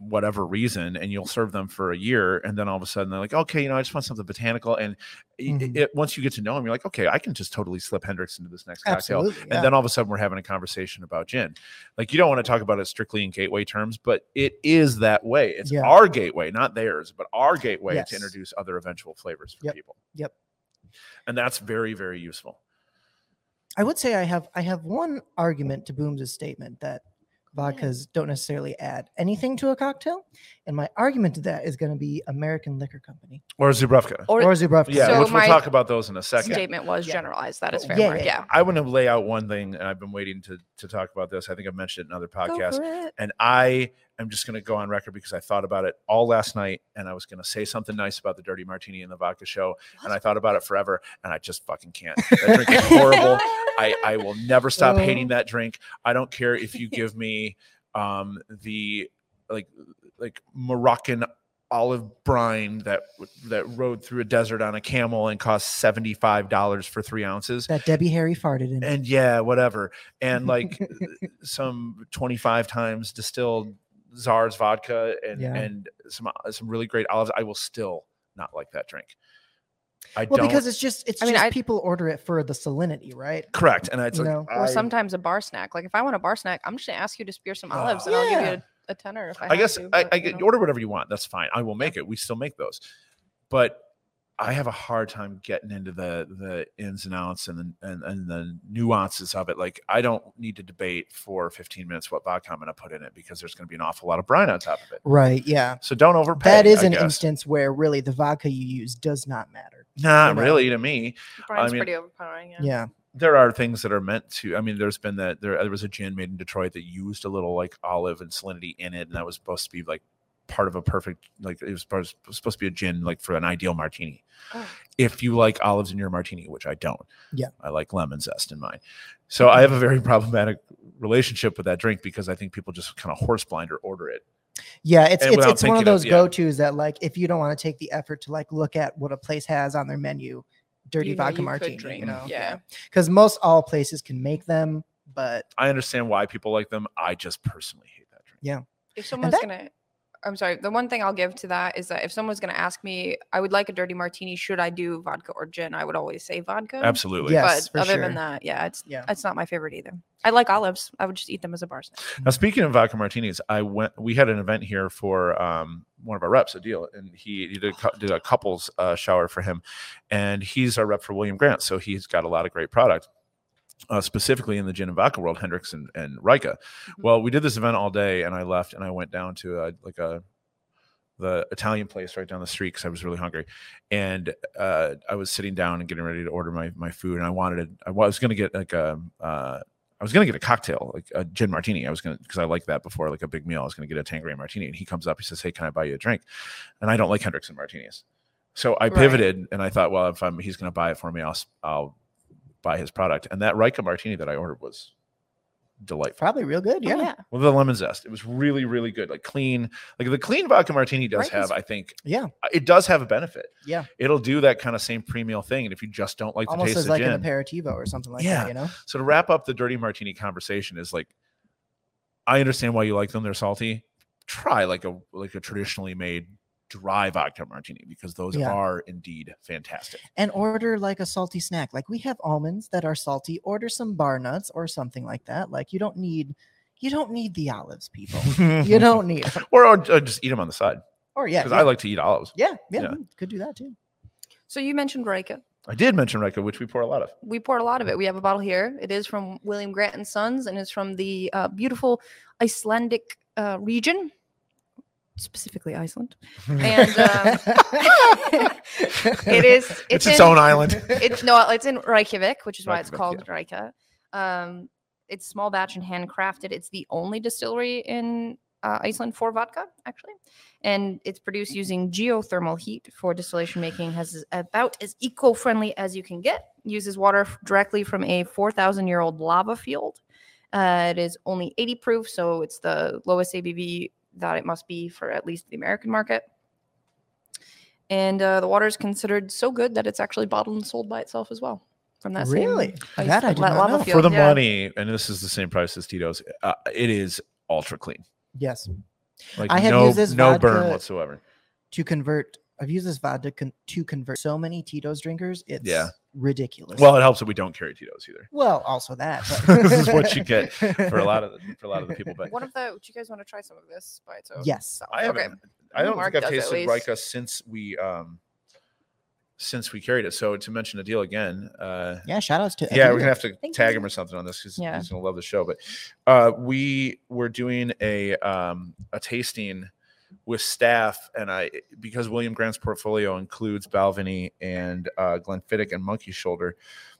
whatever reason and you'll serve them for a year and then all of a sudden they're like okay you know i just want something botanical and i- Mhm. it, once you get to know them you're like okay i can just totally slip Hendrick's into this next cocktail Absolutely. and then all of a sudden we're having a conversation about gin like you don't want to talk about it strictly in gateway terms but it is that way it's Yeah. our gateway not theirs but our gateway Yes. to introduce other eventual flavors for Yep. people Yep. and that's very very useful I would say I have I have one argument to Booms' statement that vodkas don't necessarily add anything to a cocktail, and my argument to that is going to be American Liquor Company or Żubrówka or, or Żubrówka. yeah So which we'll talk about those in a second statement was Yeah. generalized. That is oh, fair. Yeah, yeah, Yeah. i want to lay out one thing and i've been waiting to to talk about this i think i've mentioned it in other podcasts and I am just going to go on record because I thought about it all last night, and I was going to say something nice about the Dirty Martini and the Vodka Show, and I thought about it forever, and I just fucking can't. That drink is horrible. I I will never stop hating that drink. I don't care if you give me um the like like Moroccan olive brine that that rode through a desert on a camel and cost seventy five dollars for three ounces that Debbie Harry farted in. and yeah, whatever. And like some 25 times distilled Czar's vodka and Yeah. and some uh, some really great olives, I will still not like that drink. I well, don't because it's just it's I mean, just I- people order it for the salinity, right? correct. And it's you like know, Or I, sometimes a bar snack. Like if I want a bar snack, I'm just gonna ask you to spear some olives, and I'll give you a, a tenner if I. I have guess to, I, but, I you get know. order whatever you want. That's fine. I will make it. We still make those. But I have a hard time getting into the the ins and outs and the, and, and the nuances of it. Like I don't need to debate for 15 minutes what vodka I'm going to put in it because there's going to be an awful lot of brine on top of it. Right. Yeah. So don't overpay. That is I an guess. instance where really the vodka you use does not matter. Not you know. really to me. Brian's mean- pretty overpowering. Yeah. Yeah. There are things that are meant to. I mean, there's been that there, there was a gin made in Detroit that used a little like olive and salinity in it, and that was supposed to be like part of a perfect like it was supposed supposed to be a gin like for an ideal martini. Oh. If you like olives in your martini, which I don't, Yeah. I like lemon zest in mine. So I have a very problematic relationship with that drink because I think people just kind of horse blind or order it. Yeah, it's And it's, it's one of those yeah. go tos that like if you don't want to take the effort to like look at what a place has on their menu, dirty You know vodka martini, drink, you know, yeah. because most all places can make them, but I understand why people like them. I just personally hate that drink. Yeah. if someone's that- gonna i'm sorry the one thing i'll give to that is that if someone's gonna ask me i would like a dirty martini should i do vodka or gin i would always say vodka Absolutely. Yeah. but Yes, for other sure. than that yeah it's Yeah. it's not my favorite either i like olives i would just eat them as a bar snack Now, speaking of vodka martinis, I went. We had an event here for um, one of our reps, a deal, and he, he did, a, did a couples uh, shower for him, and he's our rep for William Grant, so he's got a lot of great product. Uh, specifically in the gin and vodka world, Hendrick's and, and Reyka. Well, we did this event all day, and I left, and I went down to a, like a the Italian place right down the street because I was really hungry, and uh, I was sitting down and getting ready to order my my food, and I wanted I was going to get like a uh, I was gonna get a cocktail, like a gin martini. I was gonna because I like that before like a big meal. I was gonna get a Tanqueray martini, and he comes up. He says, "Hey, can I buy you a drink?" And I don't like Hendrick's and martinis, so I Right. pivoted and I thought, well, if I'm he's gonna buy it for me, I'll s- I'll buy his product. And that Reyka martini that I ordered was delightful Probably real good. Oh, Yeah. with the lemon zest. It was really really good, like clean. Like the clean vodka martini does Reyka's- have, I think, Yeah. Uh, it does have a benefit. Yeah. It'll do that kind of same premium thing, and if you just don't like the taste as of like gin, an aperitivo or something like Yeah. that, you know? So to wrap up the dirty martini conversation is like, I understand why you like them. They're salty. Try like a like a traditionally made dry vodka martini because those Yeah. are indeed fantastic. And order like a salty snack. Like we have almonds that are salty. Order some bar nuts or something like that. Like you don't need you don't need the olives, people. you don't need or, or just eat them on the side Or yeah. because Yeah, I like to eat olives. yeah, yeah, yeah. mm, could do that too. so you mentioned Reyka. I did mention Reyka, which we pour a lot of. we pour a lot of it. We have a bottle here. It is from William Grant and Sons, and it's from the uh, beautiful Icelandic uh, region, specifically Iceland. And um, it is it's, It's its own island. It's no, it's in Reykjavik, which is why it's called Reyka. Um, it's small batch and handcrafted. It's the only distillery in uh, Iceland for vodka, actually, and it's produced using geothermal heat for distillation making. Has about as eco-friendly as you can get. Uses water f- directly from a 4,000-year-old lava field. Uh, it is only 80 proof, so it's the lowest ABV that it must be for at least the American market. And uh, the water is considered so good that it's actually bottled and sold by itself as well. From that Really? same That I ice- did not lava know. field. For the yeah. money, and this is the same price as Tito's, uh, it is ultra clean. yes. Like I have no, used this no burn whatsoever. To convert I've used this vodka con- to convert so many Tito's drinkers. It's Yeah. ridiculous. Well, it helps that we don't carry Tito's either. well, also that. This is what you get for a lot of the, for a lot of the people. But One of the. Do you guys want to try some of this by itself? Yes. I haven't. I don't Marc think I've tasted least. Reyka since we um since we carried it. So to mention the deal again, uh Yeah, shout outs to yeah, we're gonna have to Thank tag you. him or something on this because Yeah. he's gonna love the show. But uh we were doing a um a tasting with staff and I because William Grant's portfolio includes Balvenie and uh Glenfiddich and Monkey Shoulder.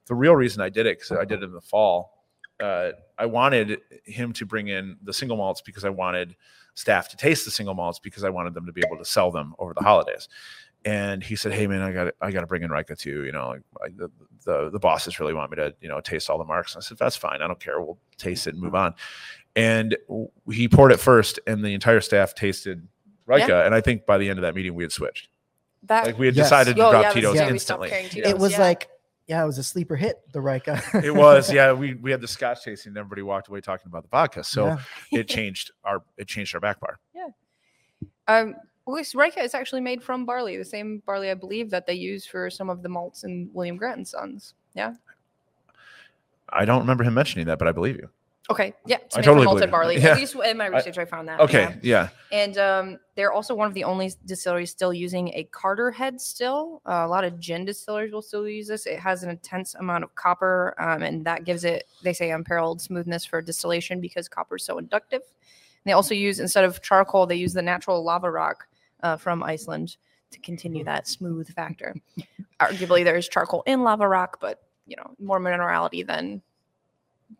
The real reason I did it because I did it in the fall. Uh, I wanted him to bring in the single malts because I wanted staff to taste the single malts because I wanted them to be able to sell them over the holidays. And he said, "Hey man, I got I got to bring in Reyka too. You know, like the, the the bosses really want me to you know taste all the marks." And I said, "That's fine. I don't care. We'll taste it and move on." And he poured it first, and the entire staff tasted Reyka. And I think by the end of that meeting, we had switched. That. Like we had Yes. decided to Oh, drop yeah, Tito's day we stopped instantly. Tito's. It was yeah. like, yeah, it was a sleeper hit, the Reyka. It was, yeah. We we had the Scotch tasting, and everybody walked away talking about the vodka. So Yeah. it changed our it changed our back bar. Yeah. Um, well, this Reyka is actually made from barley, the same barley I believe that they use for some of the malts in William Grant and Sons. Yeah. I don't remember him mentioning that, but I believe you. Okay. Yeah. It's I totally from malted barley. Yeah. At least in my research, I, found that. Okay, yeah. yeah. And um, they're also one of the only distilleries still using a Carter head still. Uh, a lot of gin distillers will still use this. It has an intense amount of copper, um, and that gives it, they say, unparalleled smoothness for distillation because copper is so inductive. And they also use, instead of charcoal, they use the natural lava rock uh, from Iceland to continue that smooth factor. Arguably, there is charcoal in lava rock, but you know, more minerality than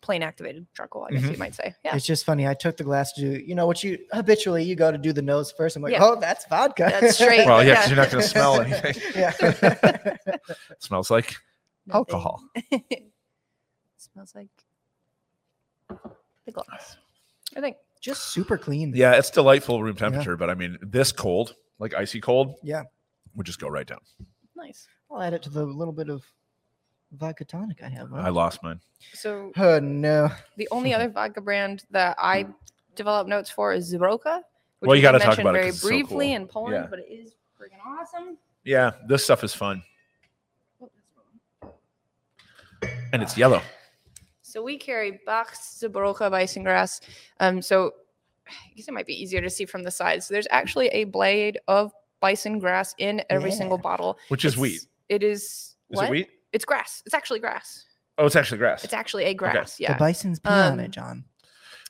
plain activated charcoal, I guess Mhm. you might say. Yeah. It's just funny. I took the glass to do, you know, what you habitually you go to do the nose first. I'm like, Yeah. oh, that's vodka. That's straight. Well, yeah, Yeah. you're not going to smell anything. yeah. Smells like alcohol. smells like the glass. I think. just super clean. Yeah, it's delightful room temperature, but I mean, this cold, like icy cold, Yeah. would just go right down. Nice. I'll add it to the little bit of vodka tonic I have. I lost mine. So Oh no. the only other vodka brand that I develop notes for is Żubrówka. Which Well, you we gotta did talk mention about it very 'cause it's so briefly cool. in Poland, Yeah. but it is freaking awesome. Yeah, this stuff is fun, and it's yellow. So we carry Bach Żubrówka bison grass. Um, so I guess it might be easier to see from the side. So there's actually a blade of bison grass in every Yeah. single bottle. Which is It's- wheat. It is. Is what? it wheat? It's grass. It's actually grass. Oh, it's actually grass. It's actually a grass. The Yeah. The bison's pee on Um, it, Jon.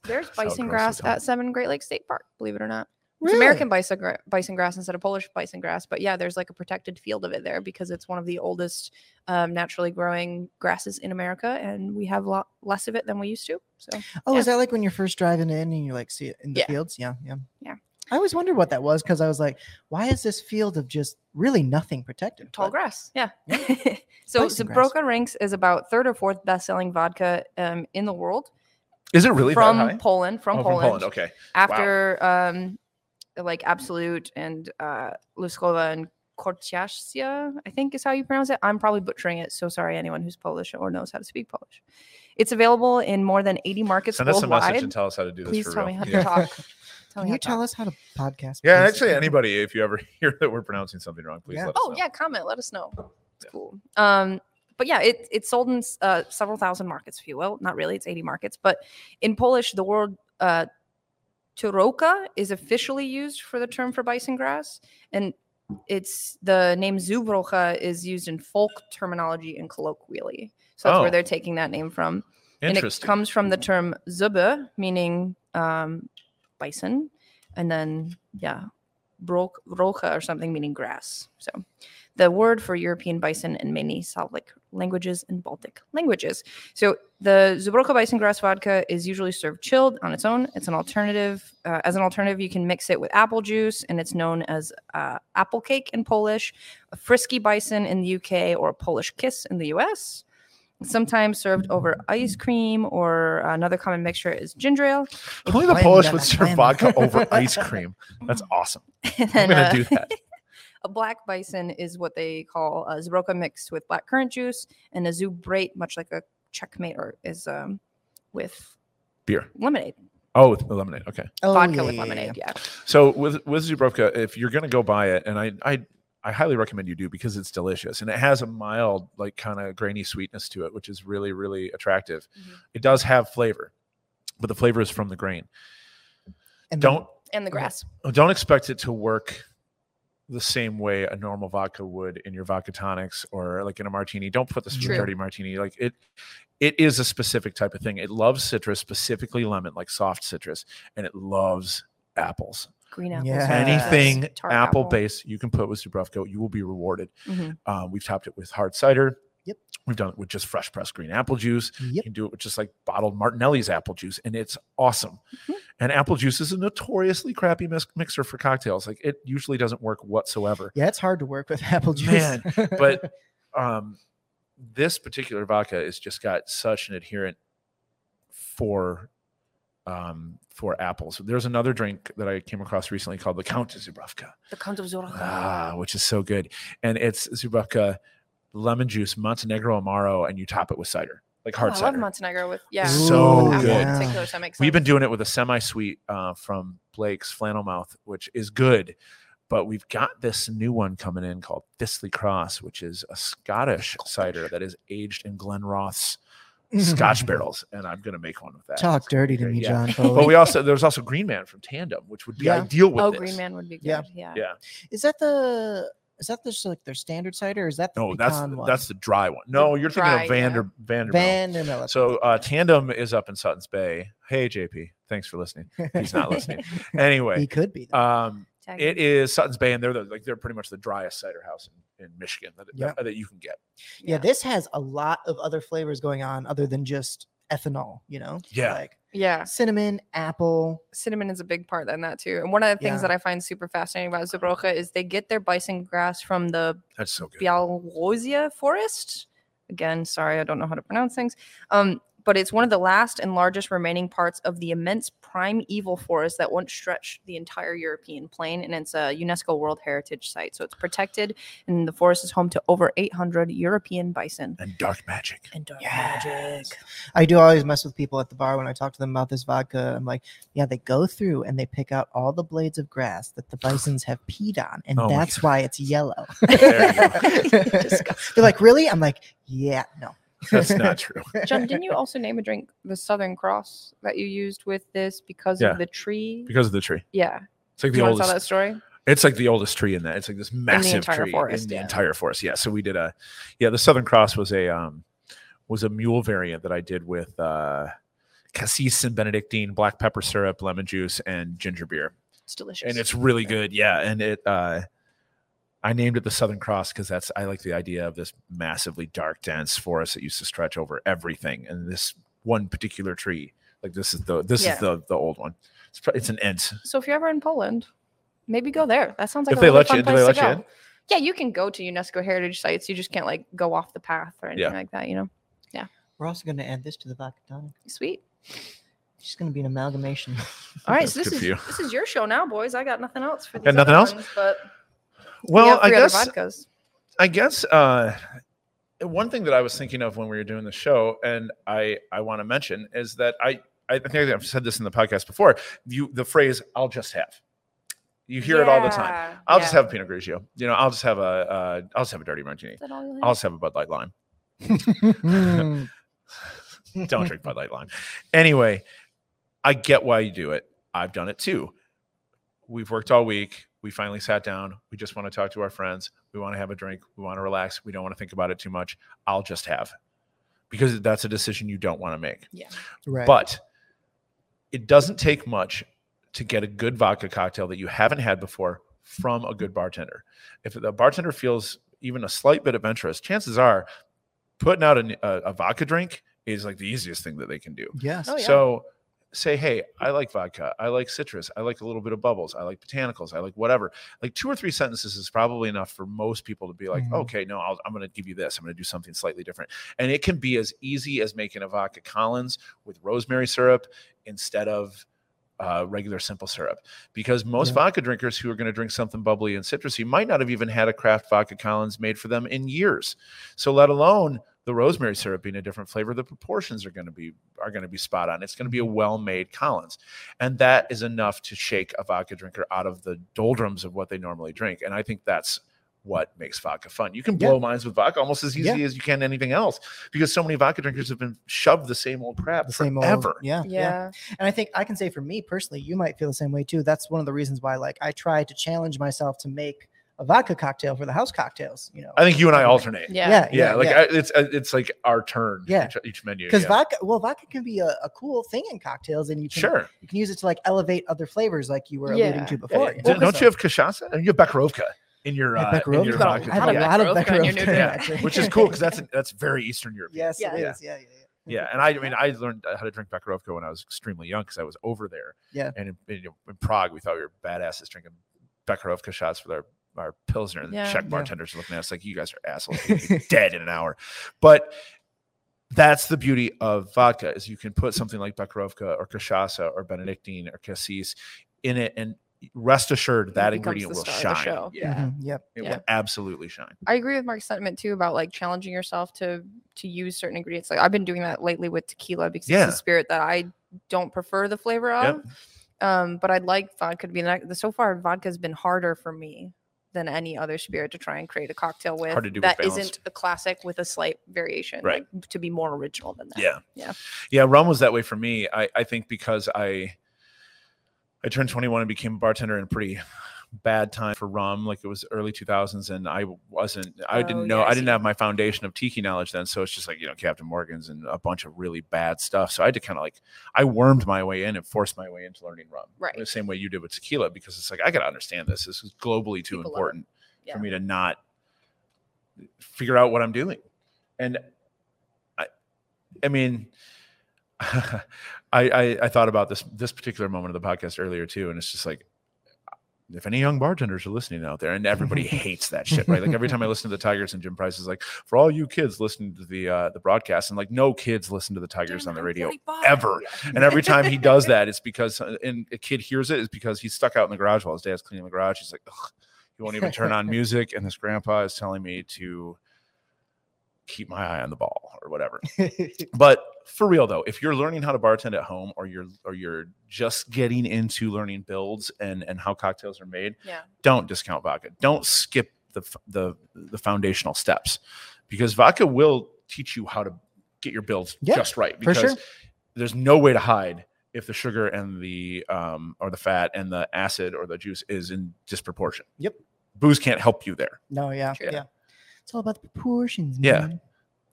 There's bison grass at Seven Great Lakes State Park. Believe it or not. It's American bison, gra- bison grass instead of Polish bison grass. But yeah, there's like a protected field of it there because it's one of the oldest um, naturally growing grasses in America, and we have a lot less of it than we used to. So Oh, yeah. is that like when you're first driving in and you like see it in the Yeah. fields? Yeah, yeah, Yeah. I always wondered what that was because I was like, why is this field of just really nothing protected? tall But- grass, yeah. so Bison grass. Żubrówka ranks is about third or fourth best-selling vodka um, in the world Is it really from that high? Poland. From Oh, Poland. Okay. after um like Absolut and uh Luksusowa and korciasia i think is how you pronounce it i'm probably butchering it so sorry anyone who's polish or knows how to speak polish it's available in more than 80 markets Send us a message and tell us how to do this. please for tell real. me how to talk tell Can you tell us how to podcast? Yeah, please? actually, anybody, if you ever hear that we're pronouncing something wrong, please Yeah. let us oh know. yeah comment let us know it's Yeah. cool um but yeah it, it's sold in uh, several thousand markets if you will not really it's 80 markets but in polish the word uh Turówka is officially used for the term for bison grass, and it's the name Żubrówka is used in folk terminology and colloquially. So that's Oh. where they're taking that name from. And it comes from the term Zube, meaning um, bison, and then yeah, brok- brocha or something meaning grass. So the word for European bison in many Slavic languages and Baltic languages. So the Żubrówka bison grass vodka is usually served chilled on its own. It's an alternative. Uh, as an alternative, you can mix it with apple juice, and it's known as uh, apple cake in Polish, a frisky bison in the UK, or a Polish kiss in the US. Sometimes served over ice cream, or another common mixture is ginger ale. Only the Polish would serve vodka over ice cream. That's awesome. And I'm gonna uh, do that. a black bison is what they call a Żubrówka mixed with black currant juice, and a Zubrate, much like a checkmate, or is um, with Beer. lemonade, Oh, with lemonade. Okay. Oh, vodka yeah, with yeah, yeah, lemonade. yeah. Yeah. So with with Żubrówka, if you're gonna go buy it, and I I I highly recommend you do because it's delicious and it has a mild, like kind of grainy sweetness to it, which is really really attractive. Mhm. It does have flavor, but the flavor is from the grain. And Don't And the grass. don't expect it to work the same way a normal vodka would in your vodka tonics or like in a martini. Don't put the True. spaghetti martini. Like it, it is a specific type of thing. It loves citrus, specifically lemon, like soft citrus, and it loves apples. Green apples. Yeah. Anything apple apple. base you can put with Żubrówka, you will be rewarded. Mhm. Um, we've topped it with hard cider. Yep. We've done it with just fresh pressed green apple juice. You can do it with just like bottled Martinelli's apple juice, and it's awesome. Mhm. And apple juice is a notoriously crappy mis- mixer for cocktails. Like it usually doesn't work whatsoever. Yeah, it's hard to work with apple juice. Man, But um, this particular vodka has just got such an adherent for um for apples. There's another drink that I came across recently called the Count of Żubrówka. The Count of Żubrówka. Ah, which is so good. And it's Żubrówka lemon juice, Montenegro Amaro, and you top it with cider, like Oh, hard I cider. love Montenegro with yeah. So with good. Particular, so We've been doing it with a semi-sweet uh, from Blake's Flannel Mouth, which is good. But we've got this new one coming in called Thistly Cross, which is a Scottish cider that is aged in Glenrothes Scotch barrels, and I'm gonna make one with that. Talk It's dirty to me, Yeah. Jon. But we also there's also Green Man from Tandem, which would be Yeah. ideal with Oh, this. Green Man would be good. Yeah. Yeah. Yeah. is that the is that just like their standard cider or is that the No, that's one? that's the dry one. No, you're thinking dry, of yeah. Vander Vanderbilt. Vanderbilt. So uh, Tandem is up in Sutton's Bay. Hey JP, thanks for listening. He's not listening. Anyway, he could be. though. um, Tag it him. is Sutton's Bay, and they're the, like they're pretty much the driest cider house in, in Michigan that, Yeah. that, that you can get. yeah, this has a lot of other flavors going on other than just ethanol. You know, Yeah. like Yeah. cinnamon, apple. cinnamon is a big part in that too. And one of the things Yeah. that I find super fascinating about Żubrówka is they get their bison grass from the That's so good. Białorozia forest. Again, sorry, I don't know how to pronounce things. Um, but it's one of the last and largest remaining parts of the immense primeval forest that once stretched the entire European plain, and it's a UNESCO World Heritage Site. So it's protected, and the forest is home to over 800 European bison And dark magic. and dark Yes. magic. I do always mess with people at the bar when I talk to them about this vodka. I'm like, yeah, they go through and they pick out all the blades of grass that the bisons have peed on, and Oh that's why it's yellow. There you Disgusting. They're like, really? I'm like, yeah, no. That's not true. Jon, didn't you also name a drink the Southern Cross that you used with this because Yeah. of the tree? Because of the tree. yeah. It's like Do the you want to oldest. tell that story? It's like the oldest tree in that. It's like this massive entire tree forest, in the yeah. entire forest. Yeah. So we did a, yeah. The Southern Cross was a um, was a mule variant that I did with uh, cassis and Benedictine, black pepper syrup, lemon juice, and ginger beer, It's delicious. and it's really good. Yeah, and it. uh I named it the Southern Cross because that's I like the idea of this massively dark, dense forest that used to stretch over everything, and this one particular tree, like this is the this Yeah. is the the old one. It's pro- it's an ent. so if you're ever in Poland, maybe go there. That sounds like If a they really let fun you- do place they to let you go. in? Yeah, you can go to UNESCO heritage sites. You just can't like go off the path or anything Yeah. like that. You know, Yeah. We're also going to add this to the vodka tonic. sweet. It's just going to be an amalgamation. All right, so this is you. this is your show now, boys. I got nothing else for these Got nothing other else? ones, but we Well, have I guess vodkas. I guess uh, one thing that I was thinking of when we were doing the show, and I I want to mention is that I I think I've said this in the podcast before. You the phrase "I'll just have," you hear it all the time. I'll just have a Pinot Grigio. You know, I'll just have a uh, I'll just have a dirty martini. Is that all you have? I'll just have a Bud Light Lime. Mm. Don't drink Bud Light Lime. Anyway, I get why you do it. I've done it too. We've worked all week. We finally sat down. We just want to talk to our friends. We want to have a drink. We want to relax. We don't want to think about it too much. I'll just have because that's a decision you don't want to make. Yeah. right. But it doesn't take much to get a good vodka cocktail that you haven't had before from a good bartender. If the bartender feels even a slight bit adventurous, chances are putting out a, a, a vodka drink is like the easiest thing that they can do. yes. Oh, yeah. So say, hey, I like vodka. I like citrus. I like a little bit of bubbles. I like botanicals. I like whatever. Like two or three sentences is probably enough for most people to be like, Mhm. okay, no, I'll, I'm going to give you this. I'm going to do something slightly different. And it can be as easy as making a vodka Collins with rosemary syrup instead of uh, regular simple syrup because most Yeah. vodka drinkers who are going to drink something bubbly and citrusy might not have even had a craft vodka Collins made for them in years. So let alone the rosemary syrup being a different flavor, the proportions are going to be are going to be spot on. It's going to be a well-made Collins, and that is enough to shake a vodka drinker out of the doldrums of what they normally drink. And I think that's what makes vodka fun. You can Yeah. blow minds with vodka almost as easy Yeah. as you can anything else because so many vodka drinkers have been shoved the same old crap the same old, forever. yeah, yeah. yeah. And I think I can say for me personally, you might feel the same way too. That's one of the reasons why, like, I try to challenge myself to make a vodka cocktail for the house cocktails. You know, I think you and I alternate. Yeah. Yeah, Yeah, like I, it's uh, it's like our turn. Yeah. each, each menu. because yeah. vodka, well, vodka can be a, a cool thing in cocktails, and you can sure. you can use it to like elevate other flavors, like you were alluding Yeah. to Yeah, before. yeah. Don't you have cachaça? And you have Becherovka in your Yeah, uh, in your got a vodka. I have a lot of Becherovka in your Becherovka, new drink. actually. which is cool because that's that's very Eastern European. yes, Yeah. is. Yeah, yeah, yeah. Yeah, and I, I mean, I learned how to drink Becherovka when I was extremely young because I was over there. Yeah. and in, in, in Prague, we thought we were badasses drinking Becherovka shots with our our pilsner, and the Yeah. Czech bartenders are looking at us like, "You guys are assholes, You're gonna be dead in an hour." But that's the beauty of vodka is you can put something like Becherovka or Cachaça or Benedictine or Cassis in it, and rest assured that ingredient will star of shine. show. Yeah, Mhm, Yep. it Yeah. will absolutely shine. I agree with Marc's sentiment too about like challenging yourself to to use certain ingredients. Like I've been doing that lately with tequila because Yeah. it's a spirit that I don't prefer the flavor of. Yep. Um, but I'd like vodka to be like so far vodka has been harder for me than any other spirit to try and create a cocktail with Hard to do with that balance. not a classic with a slight variation. Right. Like to be more original than that. Yeah. Yeah. Yeah. Rum was that way for me. I, I think because I I turned 21 and became a bartender in pretty bad time for rum. Like it was early 2000s and I wasn't, I Oh, didn't know, yeah, I didn't have my foundation of tiki knowledge then. So it's just like, you know, Captain Morgan's and a bunch of really bad stuff. So I had to kind of like, I wormed my way in and forced my way into learning rum. Right. The same way you did with tequila because it's like, I got to understand this. This is globally too People important Yeah. for me to not figure out what I'm doing. And I, I mean, I, I I thought about this this particular moment of the podcast earlier too, and it's just like if any young bartenders are listening out there, and everybody hates that shit, right? Like every time I listen to the Tigers and Jim Price is like, for all you kids listening to the uh, the broadcast, and like no kids listen to the Tigers on the radio ever. And every time he does that, it's because uh, and a kid hears it is because he's stuck out in the garage while his dad's cleaning the garage. He's like, Ugh, he won't even turn on music, and this grandpa is telling me to keep my eye on the ball or whatever. But for real though, if you're learning how to bartend at home or you're or you're just getting into learning builds and and how cocktails are made, Yeah. don't discount vodka. Don't skip the the the foundational steps because vodka will teach you how to get your builds Yeah, just right for because sure. there's no way to hide if the sugar and the um or the fat and the acid or the juice is in disproportion. Yep. Booze can't help you there. no, yeah, True. yeah. It's all about the proportions. Yeah. man.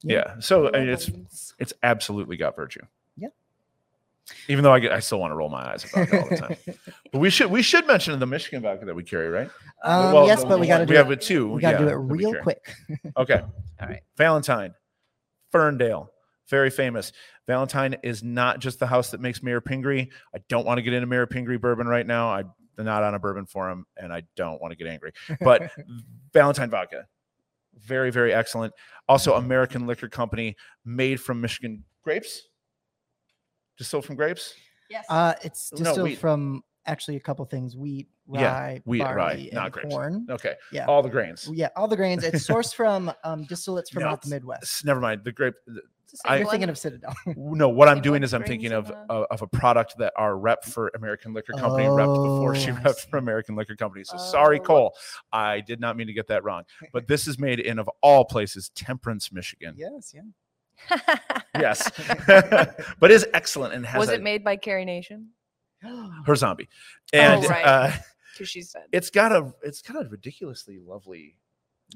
Yeah. Yeah. So I mean, it's it's absolutely got virtue. Yeah. Even though I, get, I still want to roll my eyes about it all the time. but we should we should mention the Michigan vodka that we carry, right? Um, Well, yes, but we got to do we have it. it too. We got to yeah, do it real quick. Okay. All right. Valentine, Ferndale, very famous. Valentine is not just the house that makes Mayor Pingree. I don't want to get into Mayor Pingree bourbon right now. I'm not on a bourbon forum, and I don't want to get angry. But Valentine vodka, very very excellent. Also, American Liquor Company, made from Michigan grapes, distilled from grapes. Yes. Uh, it's No, distilled wheat. from actually a couple things: wheat, rye, Yeah, wheat, rye, barley, not and grapes. corn. Okay, Yeah. all the grains. Yeah, all the grains. It's sourced from um, distillates from No, out the Midwest. S- Never mind the grape. the- It's the same I- You're thinking of Citadel. No, what I'm doing is I'm thinking of uh, uh, of a product that our rep for American Liquor Company repped before she Oh, repped for American Liquor Company. So sorry, Oh, Cole. I did not mean to get that wrong. But this is made in of all places, Temperance, Michigan. yes, yeah. Yes, but is excellent and has Was a- it made by Carrie Nation? her zombie, and right. uh, Because she said. it's got a it's got a ridiculously lovely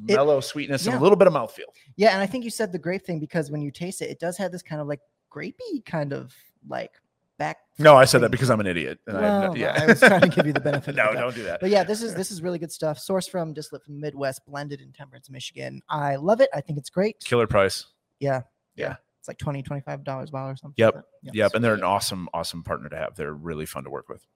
It- mellow sweetness and a little bit of mouthfeel. yeah, and I think you said the grape thing because when you taste it, it does have this kind of like grapey kind of like back. No, I said that because I'm an idiot. And I, Well, yeah, I was trying to give you the benefit of no, don't do that. But yeah, this is this is really good stuff. Sourced from distillate from the Midwest, blended in Temperance, Michigan. I love it. I think it's great. Killer price. Yeah. Yeah. It's like 20 $25 a bottle or something. Yep. like that. Yep, and they're an awesome, awesome partner to have. They're really fun to work with.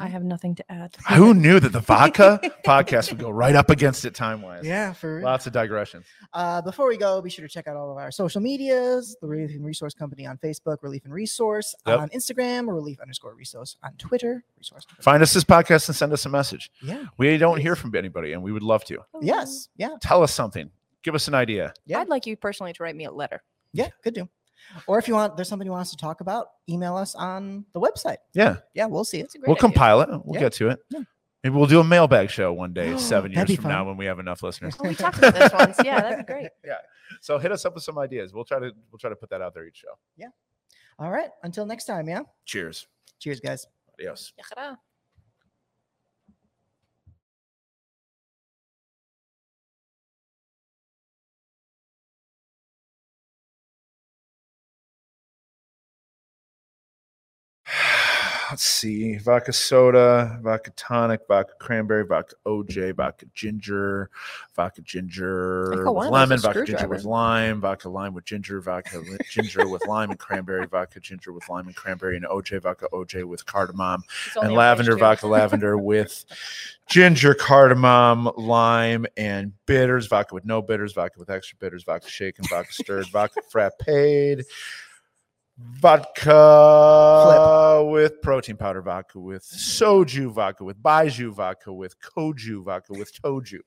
I have nothing to add. Who knew that the vodka podcast would go right up against it time wise? Yeah, for real. Lots of digressions. Uh, before we go, be sure to check out all of our social medias: the Relief and Resource Company on Facebook, Relief and Resource Yep. on Instagram, or Relief underscore Resource on Twitter. Resource. Find us this podcast and send us a message. Yeah. We don't hear from anybody, and we would love to. Yes. Yeah. Tell us something. Give us an idea. Yeah. I'd like you personally to write me a letter. Yeah. Could do. Or if you want, there's something you want us to talk about, email us on the website. Yeah, Yeah, we'll see it. It's a great we'll idea. compile it. We'll Yeah. get to it. Yeah. Maybe we'll do a mailbag show one day, seven years be from now, when we have enough listeners. Oh, we talked about this once. Yeah, that'd be great. Yeah. So hit us up with some ideas. We'll try to we'll try to put that out there each show. Yeah. All right. Until next time. Yeah. Cheers. Cheers, guys. Adios. Let's see. Vodka soda, vodka tonic, vodka cranberry, vodka OJ, vodka ginger, vodka ginger with lemon, vodka ginger with lime, vodka lime with ginger, vodka ginger with lime and cranberry, vodka ginger with lime and cranberry, and OJ vodka OJ with cardamom, and lavender vodka lavender with ginger, cardamom, lime, and bitters. Vodka with no bitters, vodka with extra bitters, vodka shaken, vodka stirred, vodka frappade, vodka with protein powder, vodka with soju, vodka with baiju, vodka with koju, vodka with toju.